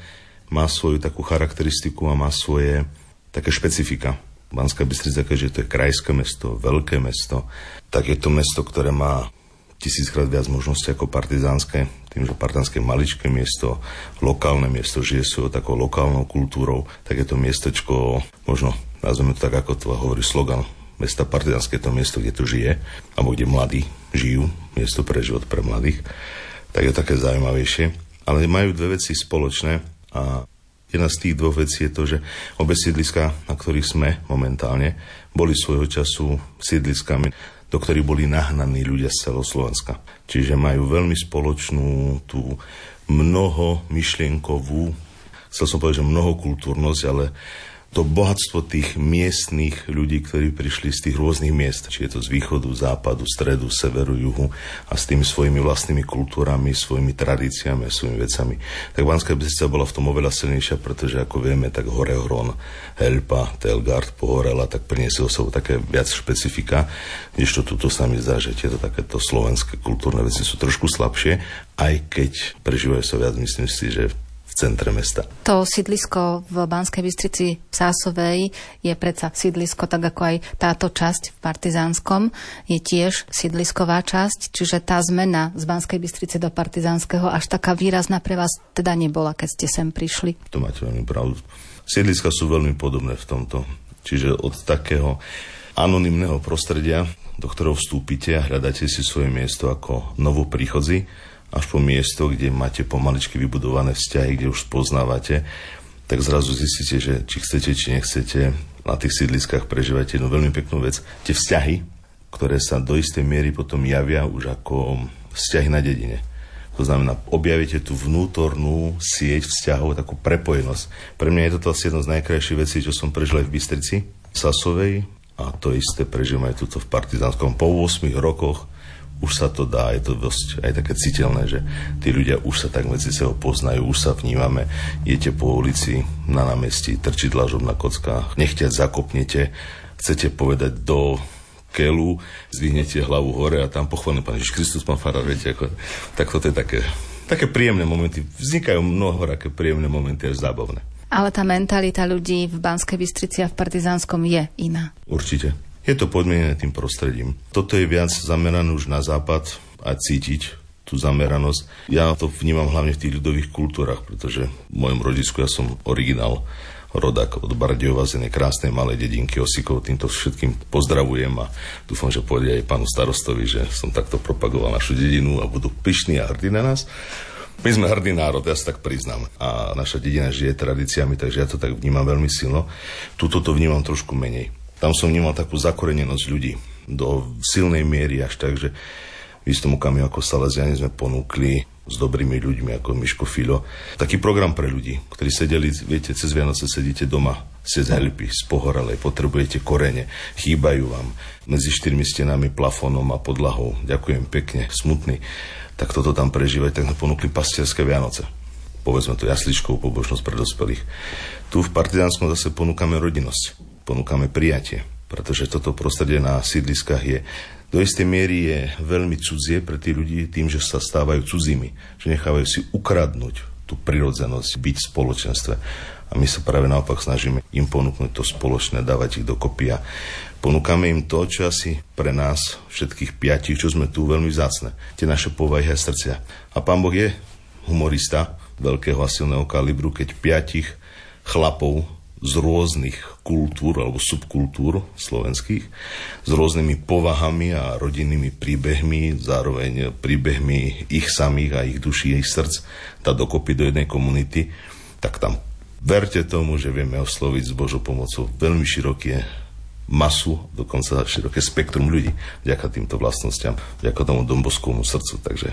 má svoju takú charakteristiku a má svoje také špecifika. Banská Bystrica, keďže to je krajské mesto, veľké mesto, tak je to mesto, ktoré má tisíckrát viac možností ako partizánske, tým, že partizánske maličké miesto, lokálne miesto, žije svojou takou lokálnou kultúrou, tak je to miestečko, možno nazveme to tak, ako to hovorí slogan mesta Partizánske, to miesto, kde to žije, alebo kde mladí žijú, miesto pre život pre mladých, tak je také zaujímavejšie. Ale majú dve veci spoločné a jedna z tých dvoch vecí je to, že obe sídliska, na ktorých sme momentálne, boli svojho času sídliskami do ktorých boli nahnaní ľudia z celého Slovenska. Čiže majú veľmi spoločnú tú mnoho myšlienkovú, chcel som povedať, že mnohokultúrnosť, ale to bohatstvo tých miestných ľudí, ktorí prišli z tých rôznych miest, či je to z východu, západu, stredu, severu, juhu a s tými svojimi vlastnými kultúrami, svojimi tradíciami a svojimi vecami. Tak Banská Bystrica bola v tom oveľa silnejšia, pretože ako vieme, tak hore Hron, Helpa, Telgard pohorela, tak priniesol sebou také viac špecifika, kdežto tuto sa mi zdá, že tieto takéto slovenské kultúrne veci sú trošku slabšie, aj keď prežívajú sa viac, myslím si, že centre mesta. To sídlisko v Banskej Bystrici Sásovej je predsa sídlisko, tak ako aj táto časť v Partizánskom je tiež sídlisková časť, čiže tá zmena z Banskej Bystrice do Partizánskeho až taká výrazná pre vás teda nebola, keď ste sem prišli. To máte veľmi pravdu. Sídliska sú veľmi podobné v tomto. Čiže od takého anonymného prostredia, do ktorého vstúpite a hľadáte si svoje miesto ako novopríchodzi, až po miesto, kde máte pomaličky vybudované vzťahy, kde už spoznávate, tak zrazu zistíte, že či chcete, či nechcete, na tých sídliskách prežívate jednu veľmi peknú vec. Tie vzťahy, ktoré sa do istej miery potom javia už ako vzťahy na dedine. To znamená, objavíte tú vnútornú sieť vzťahov, takú prepojenosť. Pre mňa je toto asi jedna z najkrajších vecí, čo som prežil aj v Bystrici, Sasovej, a to isté prežijem aj tuto v Partizánskom. Po 8 rokoch už sa to dá, je to dosť aj také citeľné, že tí ľudia už sa tak medzi sebou poznajú, už sa vnímame, idete po ulici na námestí, trčí dlažom na kockách, nechťať zakopnete, chcete povedať do kelu, zdvihnete hlavu hore a tam pochválený pán Ježiš Kristus, pán Farár, viete, ako, tak toto je také, také príjemné momenty. Vznikajú mnoho také príjemné momenty až zábavné. Ale tá mentalita ľudí v Banskej Bystrici a v Partizánskom je iná. Určite. Je to podmienené tým prostredím. Toto je viac zamerané už na západ a cítiť tú zameranosť. Ja to vnímam hlavne v tých ľudových kultúrach, pretože v mojom rodisku ja som originál rodak od Bardejova z jednej krásnej malej dedinky Osikov. Týmto všetkým pozdravujem a dúfam, že povedia aj pánu starostovi, že som takto propagoval našu dedinu a budú pyšní a hrdí na nás. My sme hrdý národ, ja sa tak priznám. A naša dedina žije tradíciami, takže ja to tak vnímam veľmi silno. Tuto to vnímam trošku menej. Tam som vnímal takú zakorenenosť ľudí do silnej miery až tak, že v istom okamihu ako Salesiani sme ponúkli s dobrými ľuďmi ako Miško Filo. Taký program pre ľudí, ktorí sedeli, viete, cez Vianoce sedíte doma, ste z helpy, z pohoralej, potrebujete korene, chýbajú vám medzi štyrmi stenami, plafónom a podlahou. Ďakujem pekne, smutný. Tak toto tam prežívať, tak sme ponúkli pastierské Vianoce. Povedzme to jasličkovú pobožnosť pre dospelých. Tu v Partizánskom zase ponúkame rodinnosť ponúkame prijatie, pretože toto prostredie na sídliskách je do istej miery je veľmi cudzie pre tých ľudí tým, že sa stávajú cudzími, že nechávajú si ukradnúť tú prirodzenosť byť v spoločenstve. A my sa práve naopak snažíme im ponúknuť to spoločné, dávať ich dokopy a ponúkame im to, čo asi pre nás, všetkých piatich, čo sme tu, veľmi vzácne. Tie naše povahy a srdcia. A pán Boh je humorista veľkého a silného kalibru, keď piatich chlapov z rôznych kultúr alebo subkultúr slovenských, s rôznymi povahami a rodinnými príbehmi, zároveň príbehmi ich samých a ich duší, ich srdc, dá dokopy do jednej komunity, tak tam verte tomu, že vieme osloviť s Božou pomocou veľmi široké masu, dokonca široké spektrum ľudí, vďaka týmto vlastnostiam, vďaka tomu domboskovmu srdcu. Takže,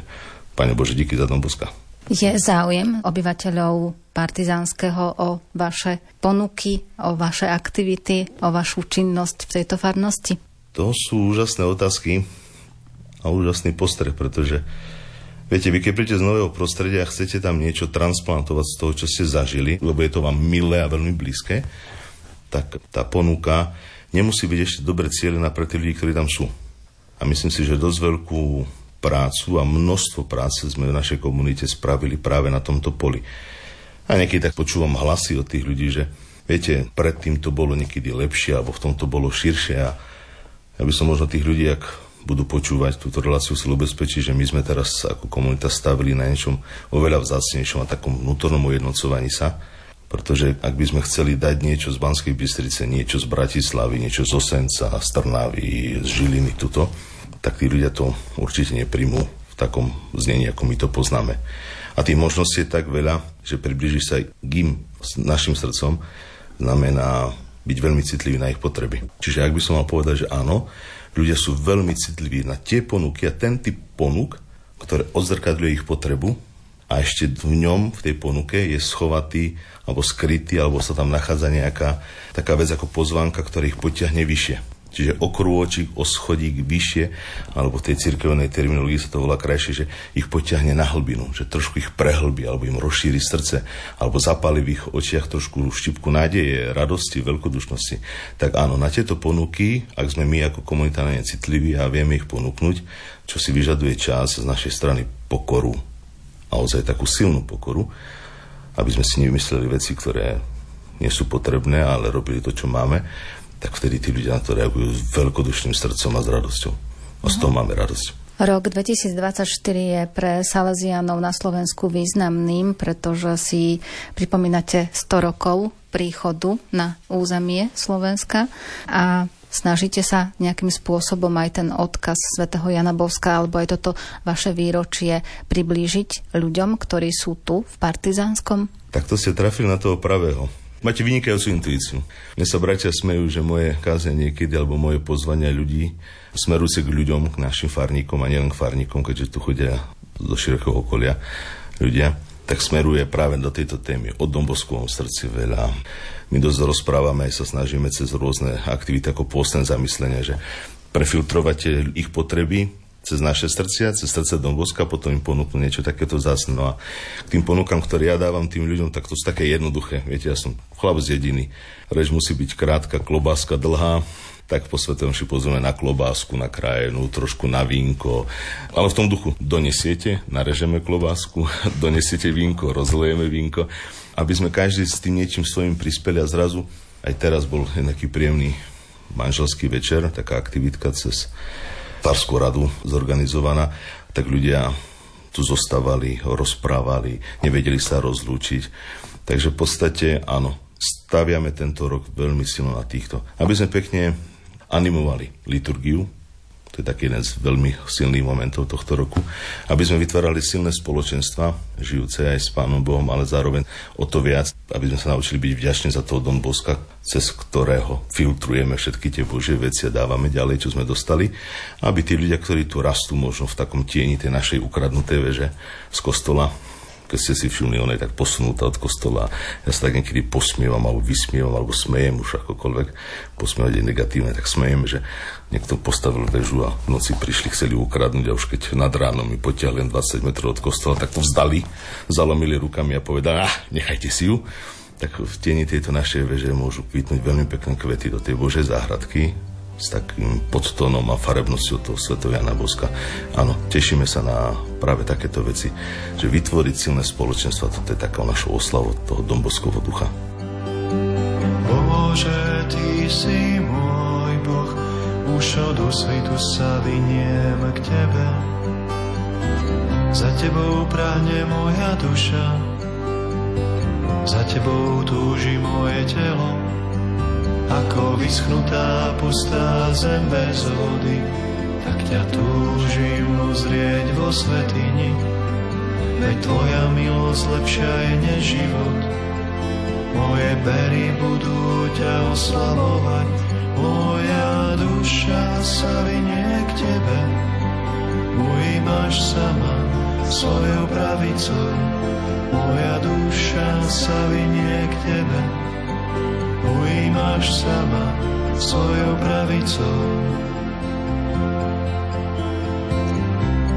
Pane Bože, díky za domboska. Je záujem obyvateľov Partizánskeho o vaše ponuky, o vaše aktivity, o vašu činnosť v tejto farnosti? To sú úžasné otázky a úžasný postreh, pretože Viete, vy keď príjete z nového prostredia a chcete tam niečo transplantovať z toho, čo ste zažili, lebo je to vám milé a veľmi blízke, tak tá ponuka nemusí byť ešte dobre cieľená pre tých ľudí, ktorí tam sú. A myslím si, že dosť veľkú prácu a množstvo práce sme v našej komunite spravili práve na tomto poli. A niekedy tak počúvam hlasy od tých ľudí, že viete, predtým to bolo niekedy lepšie, alebo v tomto bolo širšie a ja by som možno tých ľudí, ak budú počúvať túto reláciu, si ubezpečí, že my sme teraz ako komunita stavili na niečom oveľa vzácnejšom a takom vnútornom ujednocovaní sa. Pretože ak by sme chceli dať niečo z Banskej Bystrice, niečo z Bratislavy, niečo z Osenca, z Trnavy, z Žiliny tuto, tak tí ľudia to určite nepríjmú v takom znení, ako my to poznáme. A tých možností je tak veľa, že približíš sa k im s našim srdcom, znamená byť veľmi citlivý na ich potreby. Čiže ak by som mal povedať, že áno, ľudia sú veľmi citliví na tie ponuky a ten typ ponúk, ktoré odzrkadľuje ich potrebu a ešte v ňom, v tej ponuke je schovatý alebo skrytý, alebo sa tam nachádza nejaká taká vec ako pozvánka, ktorá ich potiahne vyššie. Čiže o krôčik, o schodík vyššie, alebo v tej cirkevnej terminológii sa to volá krajšie, že ich potiahne na hlbinu, že trošku ich prehlbí, alebo im rozšíri srdce, alebo zapali v ich očiach trošku štipku nádeje, radosti, veľkodušnosti. Tak áno, na tieto ponuky, ak sme my ako komunita citliví a vieme ich ponúknuť, čo si vyžaduje čas z našej strany pokoru, a ozaj takú silnú pokoru, aby sme si nevymysleli veci, ktoré nie sú potrebné, ale robili to, čo máme, tak vtedy tí ľudia na to reagujú s veľkodušným srdcom a s radosťou. A z toho máme radosť. Rok 2024 je pre Salesianov na Slovensku významným, pretože si pripomínate 100 rokov príchodu na územie Slovenska a snažíte sa nejakým spôsobom aj ten odkaz svätého Jana Boska alebo aj toto vaše výročie priblížiť ľuďom, ktorí sú tu v Partizánskom? Tak to ste trafili na toho pravého. Máte vynikajúcu intuíciu. Mne sa bratia smejú, že moje káze niekedy, alebo moje pozvania ľudí smerujúce k ľuďom, k našim farníkom a nielen k farníkom, keďže tu chodia do širokého okolia ľudia, tak smeruje práve do tejto témy. O Domboskovom srdci veľa. My dosť rozprávame, aj sa snažíme cez rôzne aktivity ako postné zamyslenia, že prefiltrovate ich potreby, cez naše srdcia, cez srdce Domboska, potom im ponúknu niečo takéto zásne. No a k tým ponúkam, ktoré ja dávam tým ľuďom, tak to sú také jednoduché. Viete, ja som chlap z dediny. Reč musí byť krátka, klobáska dlhá, tak po Svetom si pozrieme na klobásku, na krajinu, trošku na vínko. Ale v tom duchu donesiete, narežeme klobásku, donesiete vínko, rozlejeme vínko, aby sme každý s tým niečím svojim prispeli a zrazu aj teraz bol nejaký príjemný manželský večer, taká aktivitka cez farskú radu zorganizovaná, tak ľudia tu zostávali, rozprávali, nevedeli sa rozlúčiť. Takže v podstate áno, staviame tento rok veľmi silno na týchto. Aby sme pekne animovali liturgiu, to je taký jeden z veľmi silných momentov tohto roku, aby sme vytvárali silné spoločenstva, žijúce aj s Pánom Bohom, ale zároveň o to viac, aby sme sa naučili byť vďační za toho Don Boska, cez ktorého filtrujeme všetky tie Božie veci a dávame ďalej, čo sme dostali, aby tí ľudia, ktorí tu rastú možno v takom tieni tej našej ukradnutej veže z kostola, keď ste si všimli, ona je tak posunutá od kostola. Ja sa tak niekedy posmievam, alebo vysmievam, alebo smejem už akokoľvek. Posmievať je negatívne, tak smejem, že niekto postavil väžu a v noci prišli, chceli ukradnúť a už keď nad ránom mi potiahli 20 metrov od kostola, tak to vzdali, zalomili rukami a povedali, ah, nechajte si ju. Tak v tieni tejto našej veže môžu kvitnúť veľmi pekné kvety do tej Božej záhradky, s takým podtónom a farebnosťou toho Sveto Jana Boska. Áno, tešíme sa na práve takéto veci, že vytvoriť silné spoločenstvo, toto je taká naša oslava toho Domboskovho ducha. Bože, Ty si môj Boh, už od osvitu sa vyniem k Tebe. Za Tebou práhne moja duša, za Tebou túži moje telo, ako vyschnutá pustá zem bez vody, tak ťa túžim uzrieť vo svetini. Veď Tvoja milosť lepšia je než život. Moje bery budú ťa oslavovať, moja duša sa vynie k Tebe. Ujímaš sama svojou pravicou, moja duša sa vynie k Tebe ujímaš sama svojou pravicou.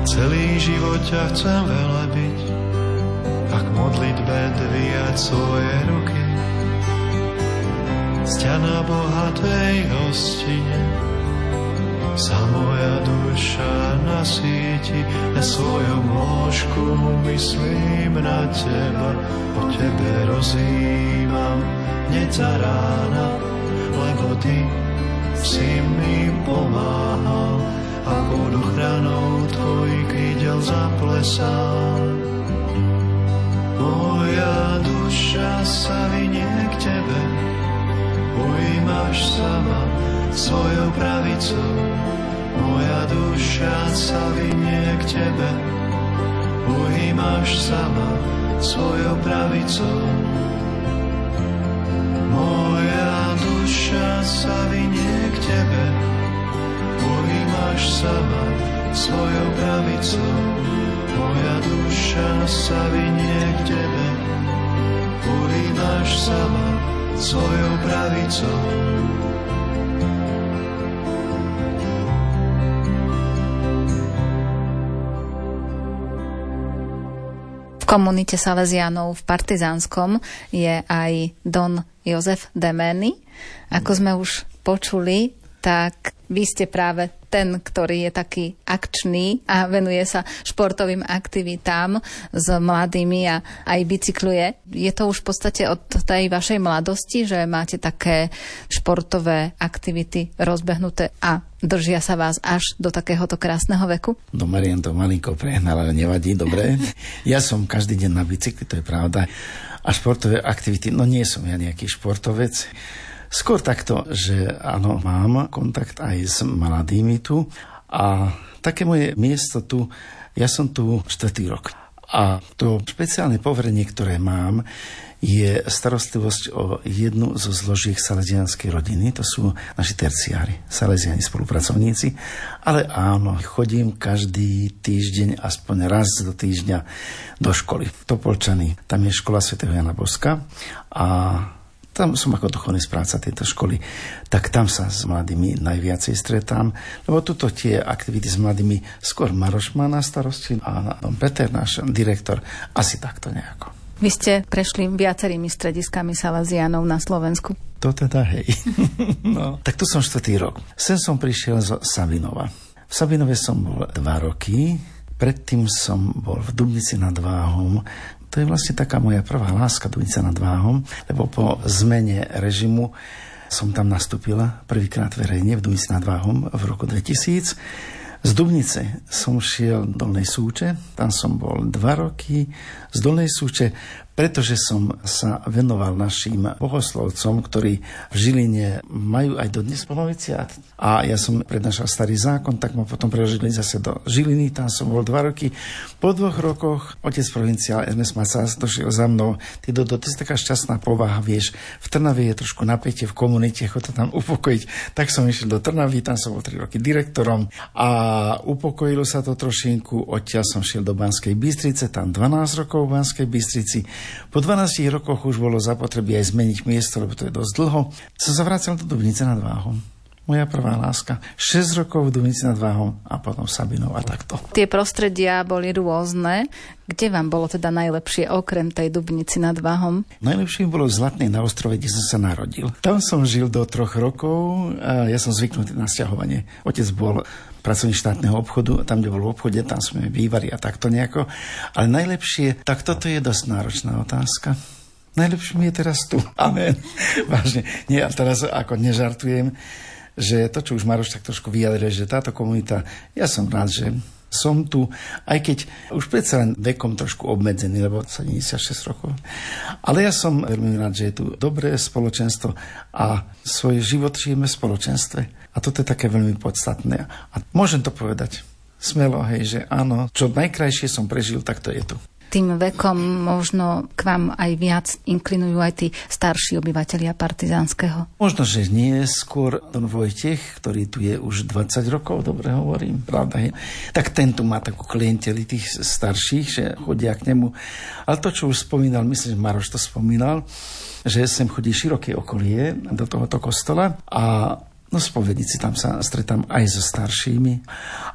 Celý život ťa chcem velebiť a k modlitbe dvíjať svoje ruky. Z ťa na bohatej hostine sa moja duša nasíti, na svojom lôžku myslím na teba, o tebe rozímam hneď za rána, lebo ty si mi pomáhal a bol Salesianov tvojich videl zaplesal. Moja duša sa vynie k tebe, ujímaš sama svojou pravicou. Moja duša sa vynie k tebe, ujímaš sama svojou pravicou. Sa vynie k tebe, ujímaš sama svojou pravicou. Moja duša sa vynie k tebe, ujímaš sama svojou pravicou. Komunite Salesianov v Partizánskom je aj Don Jozef Demeny. Ako sme už počuli, tak vy ste práve ten, ktorý je taký akčný a venuje sa športovým aktivitám s mladými a aj bicykluje. Je to už v podstate od tej vašej mladosti, že máte také športové aktivity rozbehnuté a držia sa vás až do takéhoto krásneho veku? No Marian to malinko prehnal, ale nevadí, dobre. Ja som každý deň na bicykli, to je pravda. A športové aktivity, no nie som ja nejaký športovec. Skôr takto, že áno, mám kontakt aj s mladými tu a také moje miesto tu, ja som tu štvrtý rok. A to špeciálne poverenie, ktoré mám, je starostlivosť o jednu zo zložiek salesianskej rodiny. To sú naši terciári, salesiani spolupracovníci. Ale áno, chodím každý týždeň, aspoň raz do týždňa do školy. V Topolčany, tam je škola svätého Jana Boska a tam som ako duchovný správca tejto školy, tak tam sa s mladými najviacej stretám, lebo tuto tie aktivity s mladými skôr Maroš má na starosti a Peter, náš direktor, asi takto nejako. Vy ste prešli viacerými strediskami Salesianov na Slovensku. To teda hej. no. Tak tu som štvrtý rok. Sem som prišiel zo Savinova. V Sabinove som bol dva roky, predtým som bol v Dubnici nad Váhom, to je vlastne taká moja prvá láska Dujnica nad Váhom, lebo po zmene režimu som tam nastúpila prvýkrát verejne v Dujnici nad Váhom v roku 2000. Z Dubnice som šiel do Dolnej Súče, tam som bol dva roky. Z Dolnej Súče pretože som sa venoval našim bohoslovcom, ktorí v Žiline majú aj dodnes ponoviciát. A ja som prednášal starý zákon, tak ma potom preložili zase do Žiliny, tam som bol dva roky. Po dvoch rokoch otec provinciál Ernest Macás došiel za mnou. Ty do, to je taká šťastná povaha, vieš. V Trnave je trošku napätie v komunite, chod to tam upokojiť. Tak som išiel do Trnavy, tam som bol tri roky direktorom a upokojilo sa to trošinku. Odtiaľ som šiel do Banskej Bystrice, tam 12 rokov v Banskej Bystrici. Po 12 rokoch už bolo zapotreby aj zmeniť miesto, lebo to je dosť dlho. Som sa vracal do Dubnice nad Váhom moja prvá láska. 6 rokov v Dubnici nad Váhom a potom Sabinov a takto. Tie prostredia boli rôzne. Kde vám bolo teda najlepšie okrem tej Dubnici nad Váhom? Najlepšie bolo v Zlatnej na ostrove, kde som sa narodil. Tam som žil do troch rokov a ja som zvyknutý na sťahovanie. Otec bol pracovník štátneho obchodu, tam, kde bol v obchode, tam sme bývali a takto nejako. Ale najlepšie, tak toto je dosť náročná otázka. Najlepšie mi je teraz tu. Amen. Vážne. Nie, a teraz ako nežartujem, že to, čo už Maroš tak trošku vyjadruje, že táto komunita, ja som rád, že som tu, aj keď už predsa len vekom trošku obmedzený, lebo 76 rokov. Ale ja som veľmi rád, že je tu dobré spoločenstvo a svoj život žijeme v spoločenstve. A toto je také veľmi podstatné. A môžem to povedať smelo, hej, že áno, čo najkrajšie som prežil, tak to je tu tým vekom možno k vám aj viac inklinujú aj tí starší obyvateľia partizánskeho? Možno, že nie, skôr Don Vojtech, ktorý tu je už 20 rokov, dobre hovorím, pravda je. Tak ten tu má takú klienteli tých starších, že chodia k nemu. Ale to, čo už spomínal, myslím, že Maroš to spomínal, že sem chodí široké okolie do tohoto kostola a No spovedníci tam sa stretám aj so staršími,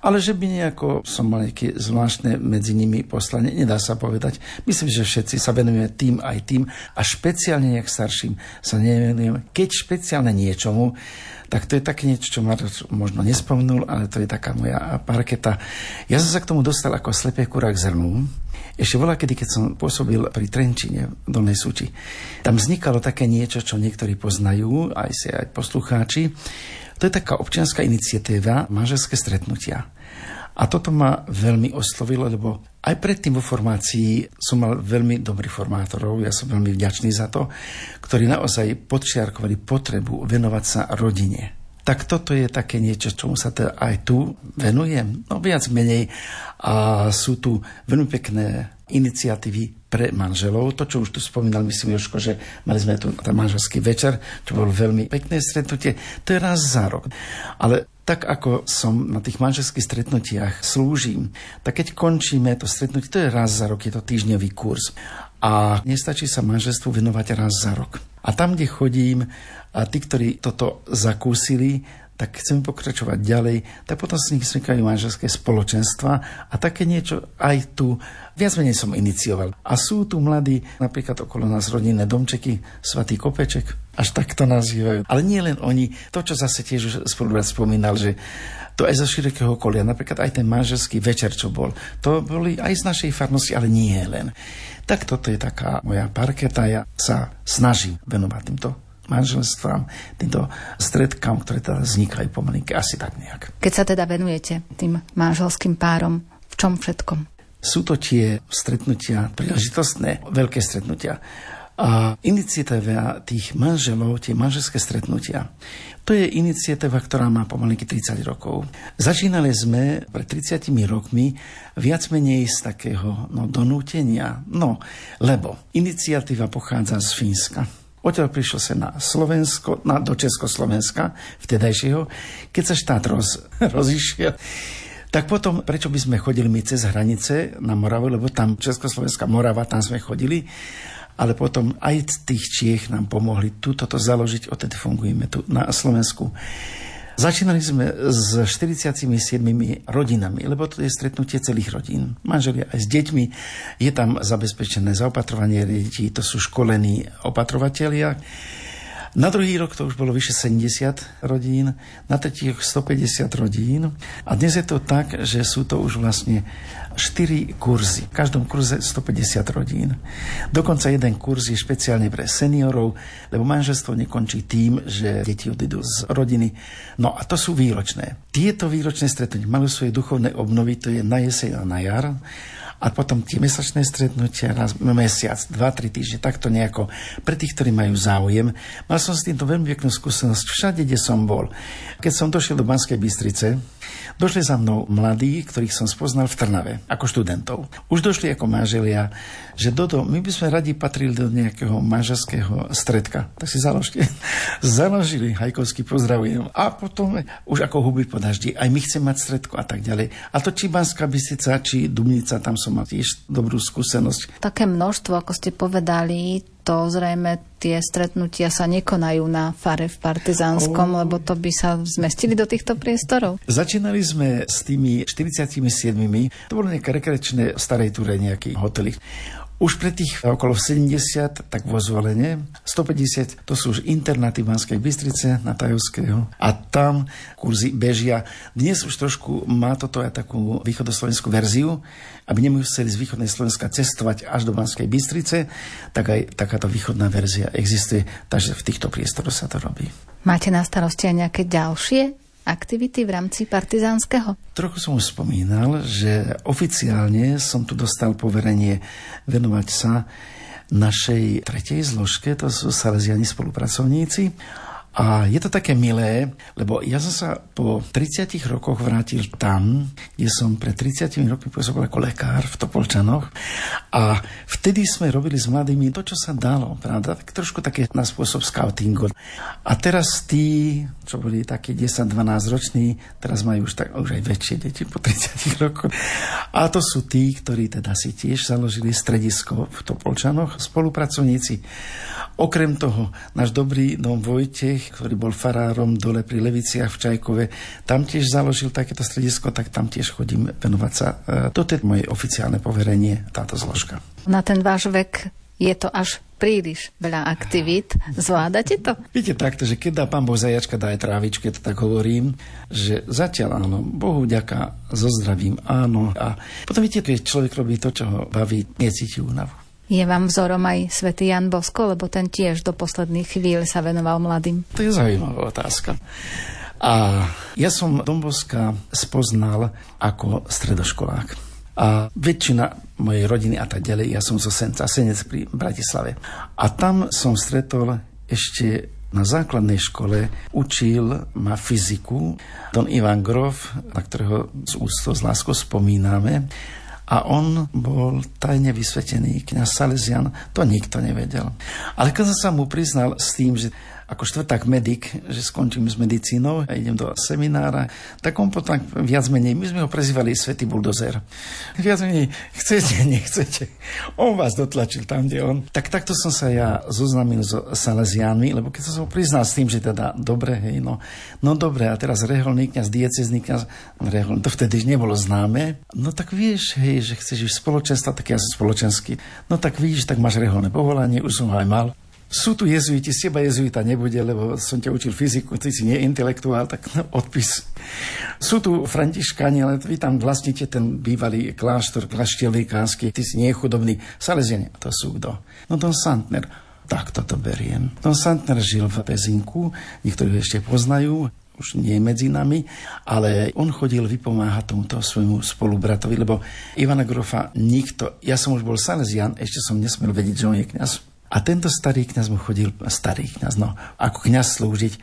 ale že by nejako som mal nejaké zvláštne medzi nimi poslanie, nedá sa povedať. Myslím, že všetci sa venujeme tým aj tým a špeciálne nejak starším sa nevenujeme. Keď špeciálne niečomu, tak to je také niečo, čo Marek možno nespomenul, ale to je taká moja parketa. Ja som sa k tomu dostal ako slepé kurá k zrnu, ešte bola kedy, keď som pôsobil pri Trenčine v Dolnej Súči. Tam vznikalo také niečo, čo niektorí poznajú, aj si aj poslucháči. To je taká občianská iniciatíva manželské stretnutia. A toto ma veľmi oslovilo, lebo aj predtým vo formácii som mal veľmi dobrých formátorov, ja som veľmi vďačný za to, ktorí naozaj podčiarkovali potrebu venovať sa rodine. Tak toto je také niečo, čomu sa teda aj tu venujem. No viac menej. A sú tu veľmi pekné iniciatívy pre manželov. To, čo už tu spomínal, myslím, Joško, že mali sme tu ten manželský večer, čo bolo veľmi pekné stretnutie. To je raz za rok. Ale tak ako som na tých manželských stretnutiach slúžim, tak keď končíme to stretnutie, to je raz za rok, je to týždňový kurz. A nestačí sa manželstvu venovať raz za rok. A tam, kde chodím, a tí, ktorí toto zakúsili, tak chcem pokračovať ďalej, tak potom s nich vznikajú manželské spoločenstva a také niečo aj tu viac menej som inicioval. A sú tu mladí, napríklad okolo nás rodinné domčeky, Svatý Kopeček, až tak to nazývajú. Ale nie len oni, to, čo zase tiež spolubrat spomínal, že to aj zo širokého okolia, napríklad aj ten manželský večer, čo bol, to boli aj z našej farnosti, ale nie len. Tak toto je taká moja parketa, ja sa snažím venovať týmto manželstvám, týmto stredkám, ktoré teda vznikajú pomalinky, asi tak nejak. Keď sa teda venujete tým manželským párom, v čom všetkom? Sú to tie stretnutia, príležitostné, veľké stretnutia. A iniciatíva tých manželov, tie manželské stretnutia, to je iniciatíva, ktorá má pomalinky 30 rokov. Začínali sme pred 30 rokmi viac menej z takého no, donútenia. No, lebo iniciatíva pochádza z Fínska Odtiaľ prišlo sa na Slovensko, na, do Československa, vtedajšieho, keď sa štát roz, rozišiel. Tak potom, prečo by sme chodili my cez hranice na Moravu, lebo tam Československá Morava, tam sme chodili, ale potom aj z tých Čiech nám pomohli tu toto založiť, odtedy fungujeme tu na Slovensku. Začínali sme s 47 rodinami, lebo to je stretnutie celých rodín. Manželia aj s deťmi. Je tam zabezpečené zaopatrovanie detí, to sú školení opatrovatelia. Na druhý rok to už bolo vyše 70 rodín, na tretí rok 150 rodín. A dnes je to tak, že sú to už vlastne 4 kurzy. V každom kurze 150 rodín. Dokonca jeden kurz je špeciálne pre seniorov, lebo manželstvo nekončí tým, že deti odídu z rodiny. No a to sú výročné. Tieto výročné stretnutia majú svoje duchovné obnovy, to je na jeseň a na jar a potom tie mesačné stretnutia raz mesiac, dva, tri týždne, takto nejako pre tých, ktorí majú záujem. Mal som s týmto veľmi peknú skúsenosť všade, kde som bol. Keď som došiel do Banskej Bystrice, došli za mnou mladí, ktorých som spoznal v Trnave, ako študentov. Už došli ako manželia, že Dodo, my by sme radi patrili do nejakého manželského stredka. Tak si založte. Založili, Hajkovský pozdravujem. A potom už ako huby po daždi, aj my chceme mať stredko a tak ďalej. A to či Banská Bystrica, či Dubnica, tam som mal tiež dobrú skúsenosť. Také množstvo, ako ste povedali, to zrejme tie stretnutia sa nekonajú na fare v Partizánskom, oh. lebo to by sa zmestili do týchto priestorov. Začínali sme s tými 47. To bolo nejaké rekreačné starej túre, nejaký hotely. Už pre tých okolo 70, tak vo zvolenie, 150, to sú už internáty Banskej Bystrice na Tajovského a tam kurzy bežia. Dnes už trošku má toto aj takú východoslovenskú verziu, aby nemuseli z východnej Slovenska cestovať až do Banskej Bystrice, tak aj takáto východná verzia existuje, takže v týchto priestoroch sa to robí. Máte na starosti aj nejaké ďalšie aktivity v rámci partizánskeho? Trochu som už spomínal, že oficiálne som tu dostal poverenie venovať sa našej tretej zložke, to sú Salesiani spolupracovníci a je to také milé, lebo ja som sa po 30 rokoch vrátil tam, kde som pred 30 rokmi pôsobil ako lekár v Topolčanoch. A vtedy sme robili s mladými to, čo sa dalo, pravda? Tak trošku také na spôsob scoutingu. A teraz tí, čo boli takí 10-12 roční, teraz majú už, tak, už aj väčšie deti po 30 rokoch. A to sú tí, ktorí teda si tiež založili stredisko v Topolčanoch, spolupracovníci. Okrem toho, náš dobrý dom Vojtech, ktorý bol farárom dole pri Leviciach v Čajkove, tam tiež založil takéto stredisko, tak tam tiež chodím venovať sa. E, toto je moje oficiálne poverenie, táto zložka. Na ten váš vek je to až príliš veľa aktivít. Zvládate to? Viete takto, že keď dá pán Boh zajačka, dá aj trávičku, to tak hovorím, že zatiaľ áno, Bohu ďaká, so zdravím, áno. A potom viete, keď človek robí to, čo ho baví, necíti únavu. Je vám vzorom aj svätý Jan Bosko, lebo ten tiež do posledných chvíľ sa venoval mladým? To je zaujímavá otázka. A ja som Domboska spoznal ako stredoškolák. A väčšina mojej rodiny a tak ďalej, ja som zo Senca, Senec pri Bratislave. A tam som stretol ešte na základnej škole učil ma fyziku Don Ivan Grof, na ktorého z úctou z láskou spomíname. A on bol tajne vysvetený kniaz Salesian, to nikto nevedel. Ale keď sa mu priznal s tým, že ako štvrták medic, že skončím s medicínou a idem do seminára, tak on potom viac menej, my sme ho prezývali Svetý buldozer. Viac menej, chcete, nechcete. On vás dotlačil tam, kde on. Tak takto som sa ja zoznámil so Salesiánmi, lebo keď som sa priznal s tým, že teda dobre, hej, no, no dobre, a teraz reholný kniaz, diecezný kniaz, reholný, to vtedy nebolo známe, no tak vieš, hej, že chceš ísť spoločenstva, tak ja som spoločenský. No tak víš, tak máš reholné povolanie, už som ho aj mal sú tu jezuiti, z teba jezuita nebude, lebo som ťa učil fyziku, ty si nie intelektuál, tak odpis. Sú tu františkáni, ale vy tam vlastníte ten bývalý kláštor, kláštiel kásky, ty si nie chudobný. Salesiane, to sú kto? No Don Santner. Tak toto beriem. Don Santner žil v Pezinku, niektorí ho ešte poznajú, už nie medzi nami, ale on chodil vypomáhať tomuto svojmu spolubratovi, lebo Ivana Grofa nikto, ja som už bol Salesian, ešte som nesmel vedieť, že on je kniaz a tento starý kňaz mu chodil, starý kňaz, no, ako kňaz slúžiť.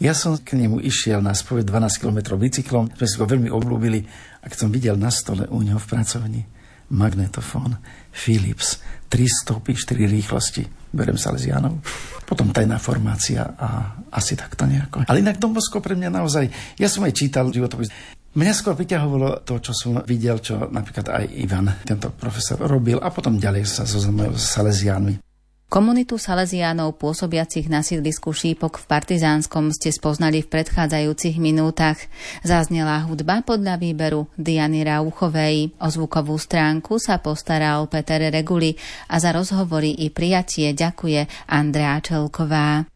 Ja som k nemu išiel na spoveď 12 km bicyklom, sme si ho veľmi obľúbili a keď som videl na stole u neho v pracovni magnetofón Philips, 3 stopy, 4 rýchlosti, berem Salesianov. Potom tajná formácia a asi takto nejako. Ale inak Dombosko pre mňa naozaj, ja som aj čítal životopis, Mňa skôr priťahovalo to, čo som videl, čo napríklad aj Ivan, tento profesor, robil a potom ďalej sa zoznamoval s Salesiánmi. Komunitu Salesiánov pôsobiacich na sídlisku Šípok v Partizánskom ste spoznali v predchádzajúcich minútach. Zaznela hudba podľa výberu Diany Rauchovej. O zvukovú stránku sa postaral Peter Reguli a za rozhovory i prijatie ďakuje Andrea Čelková.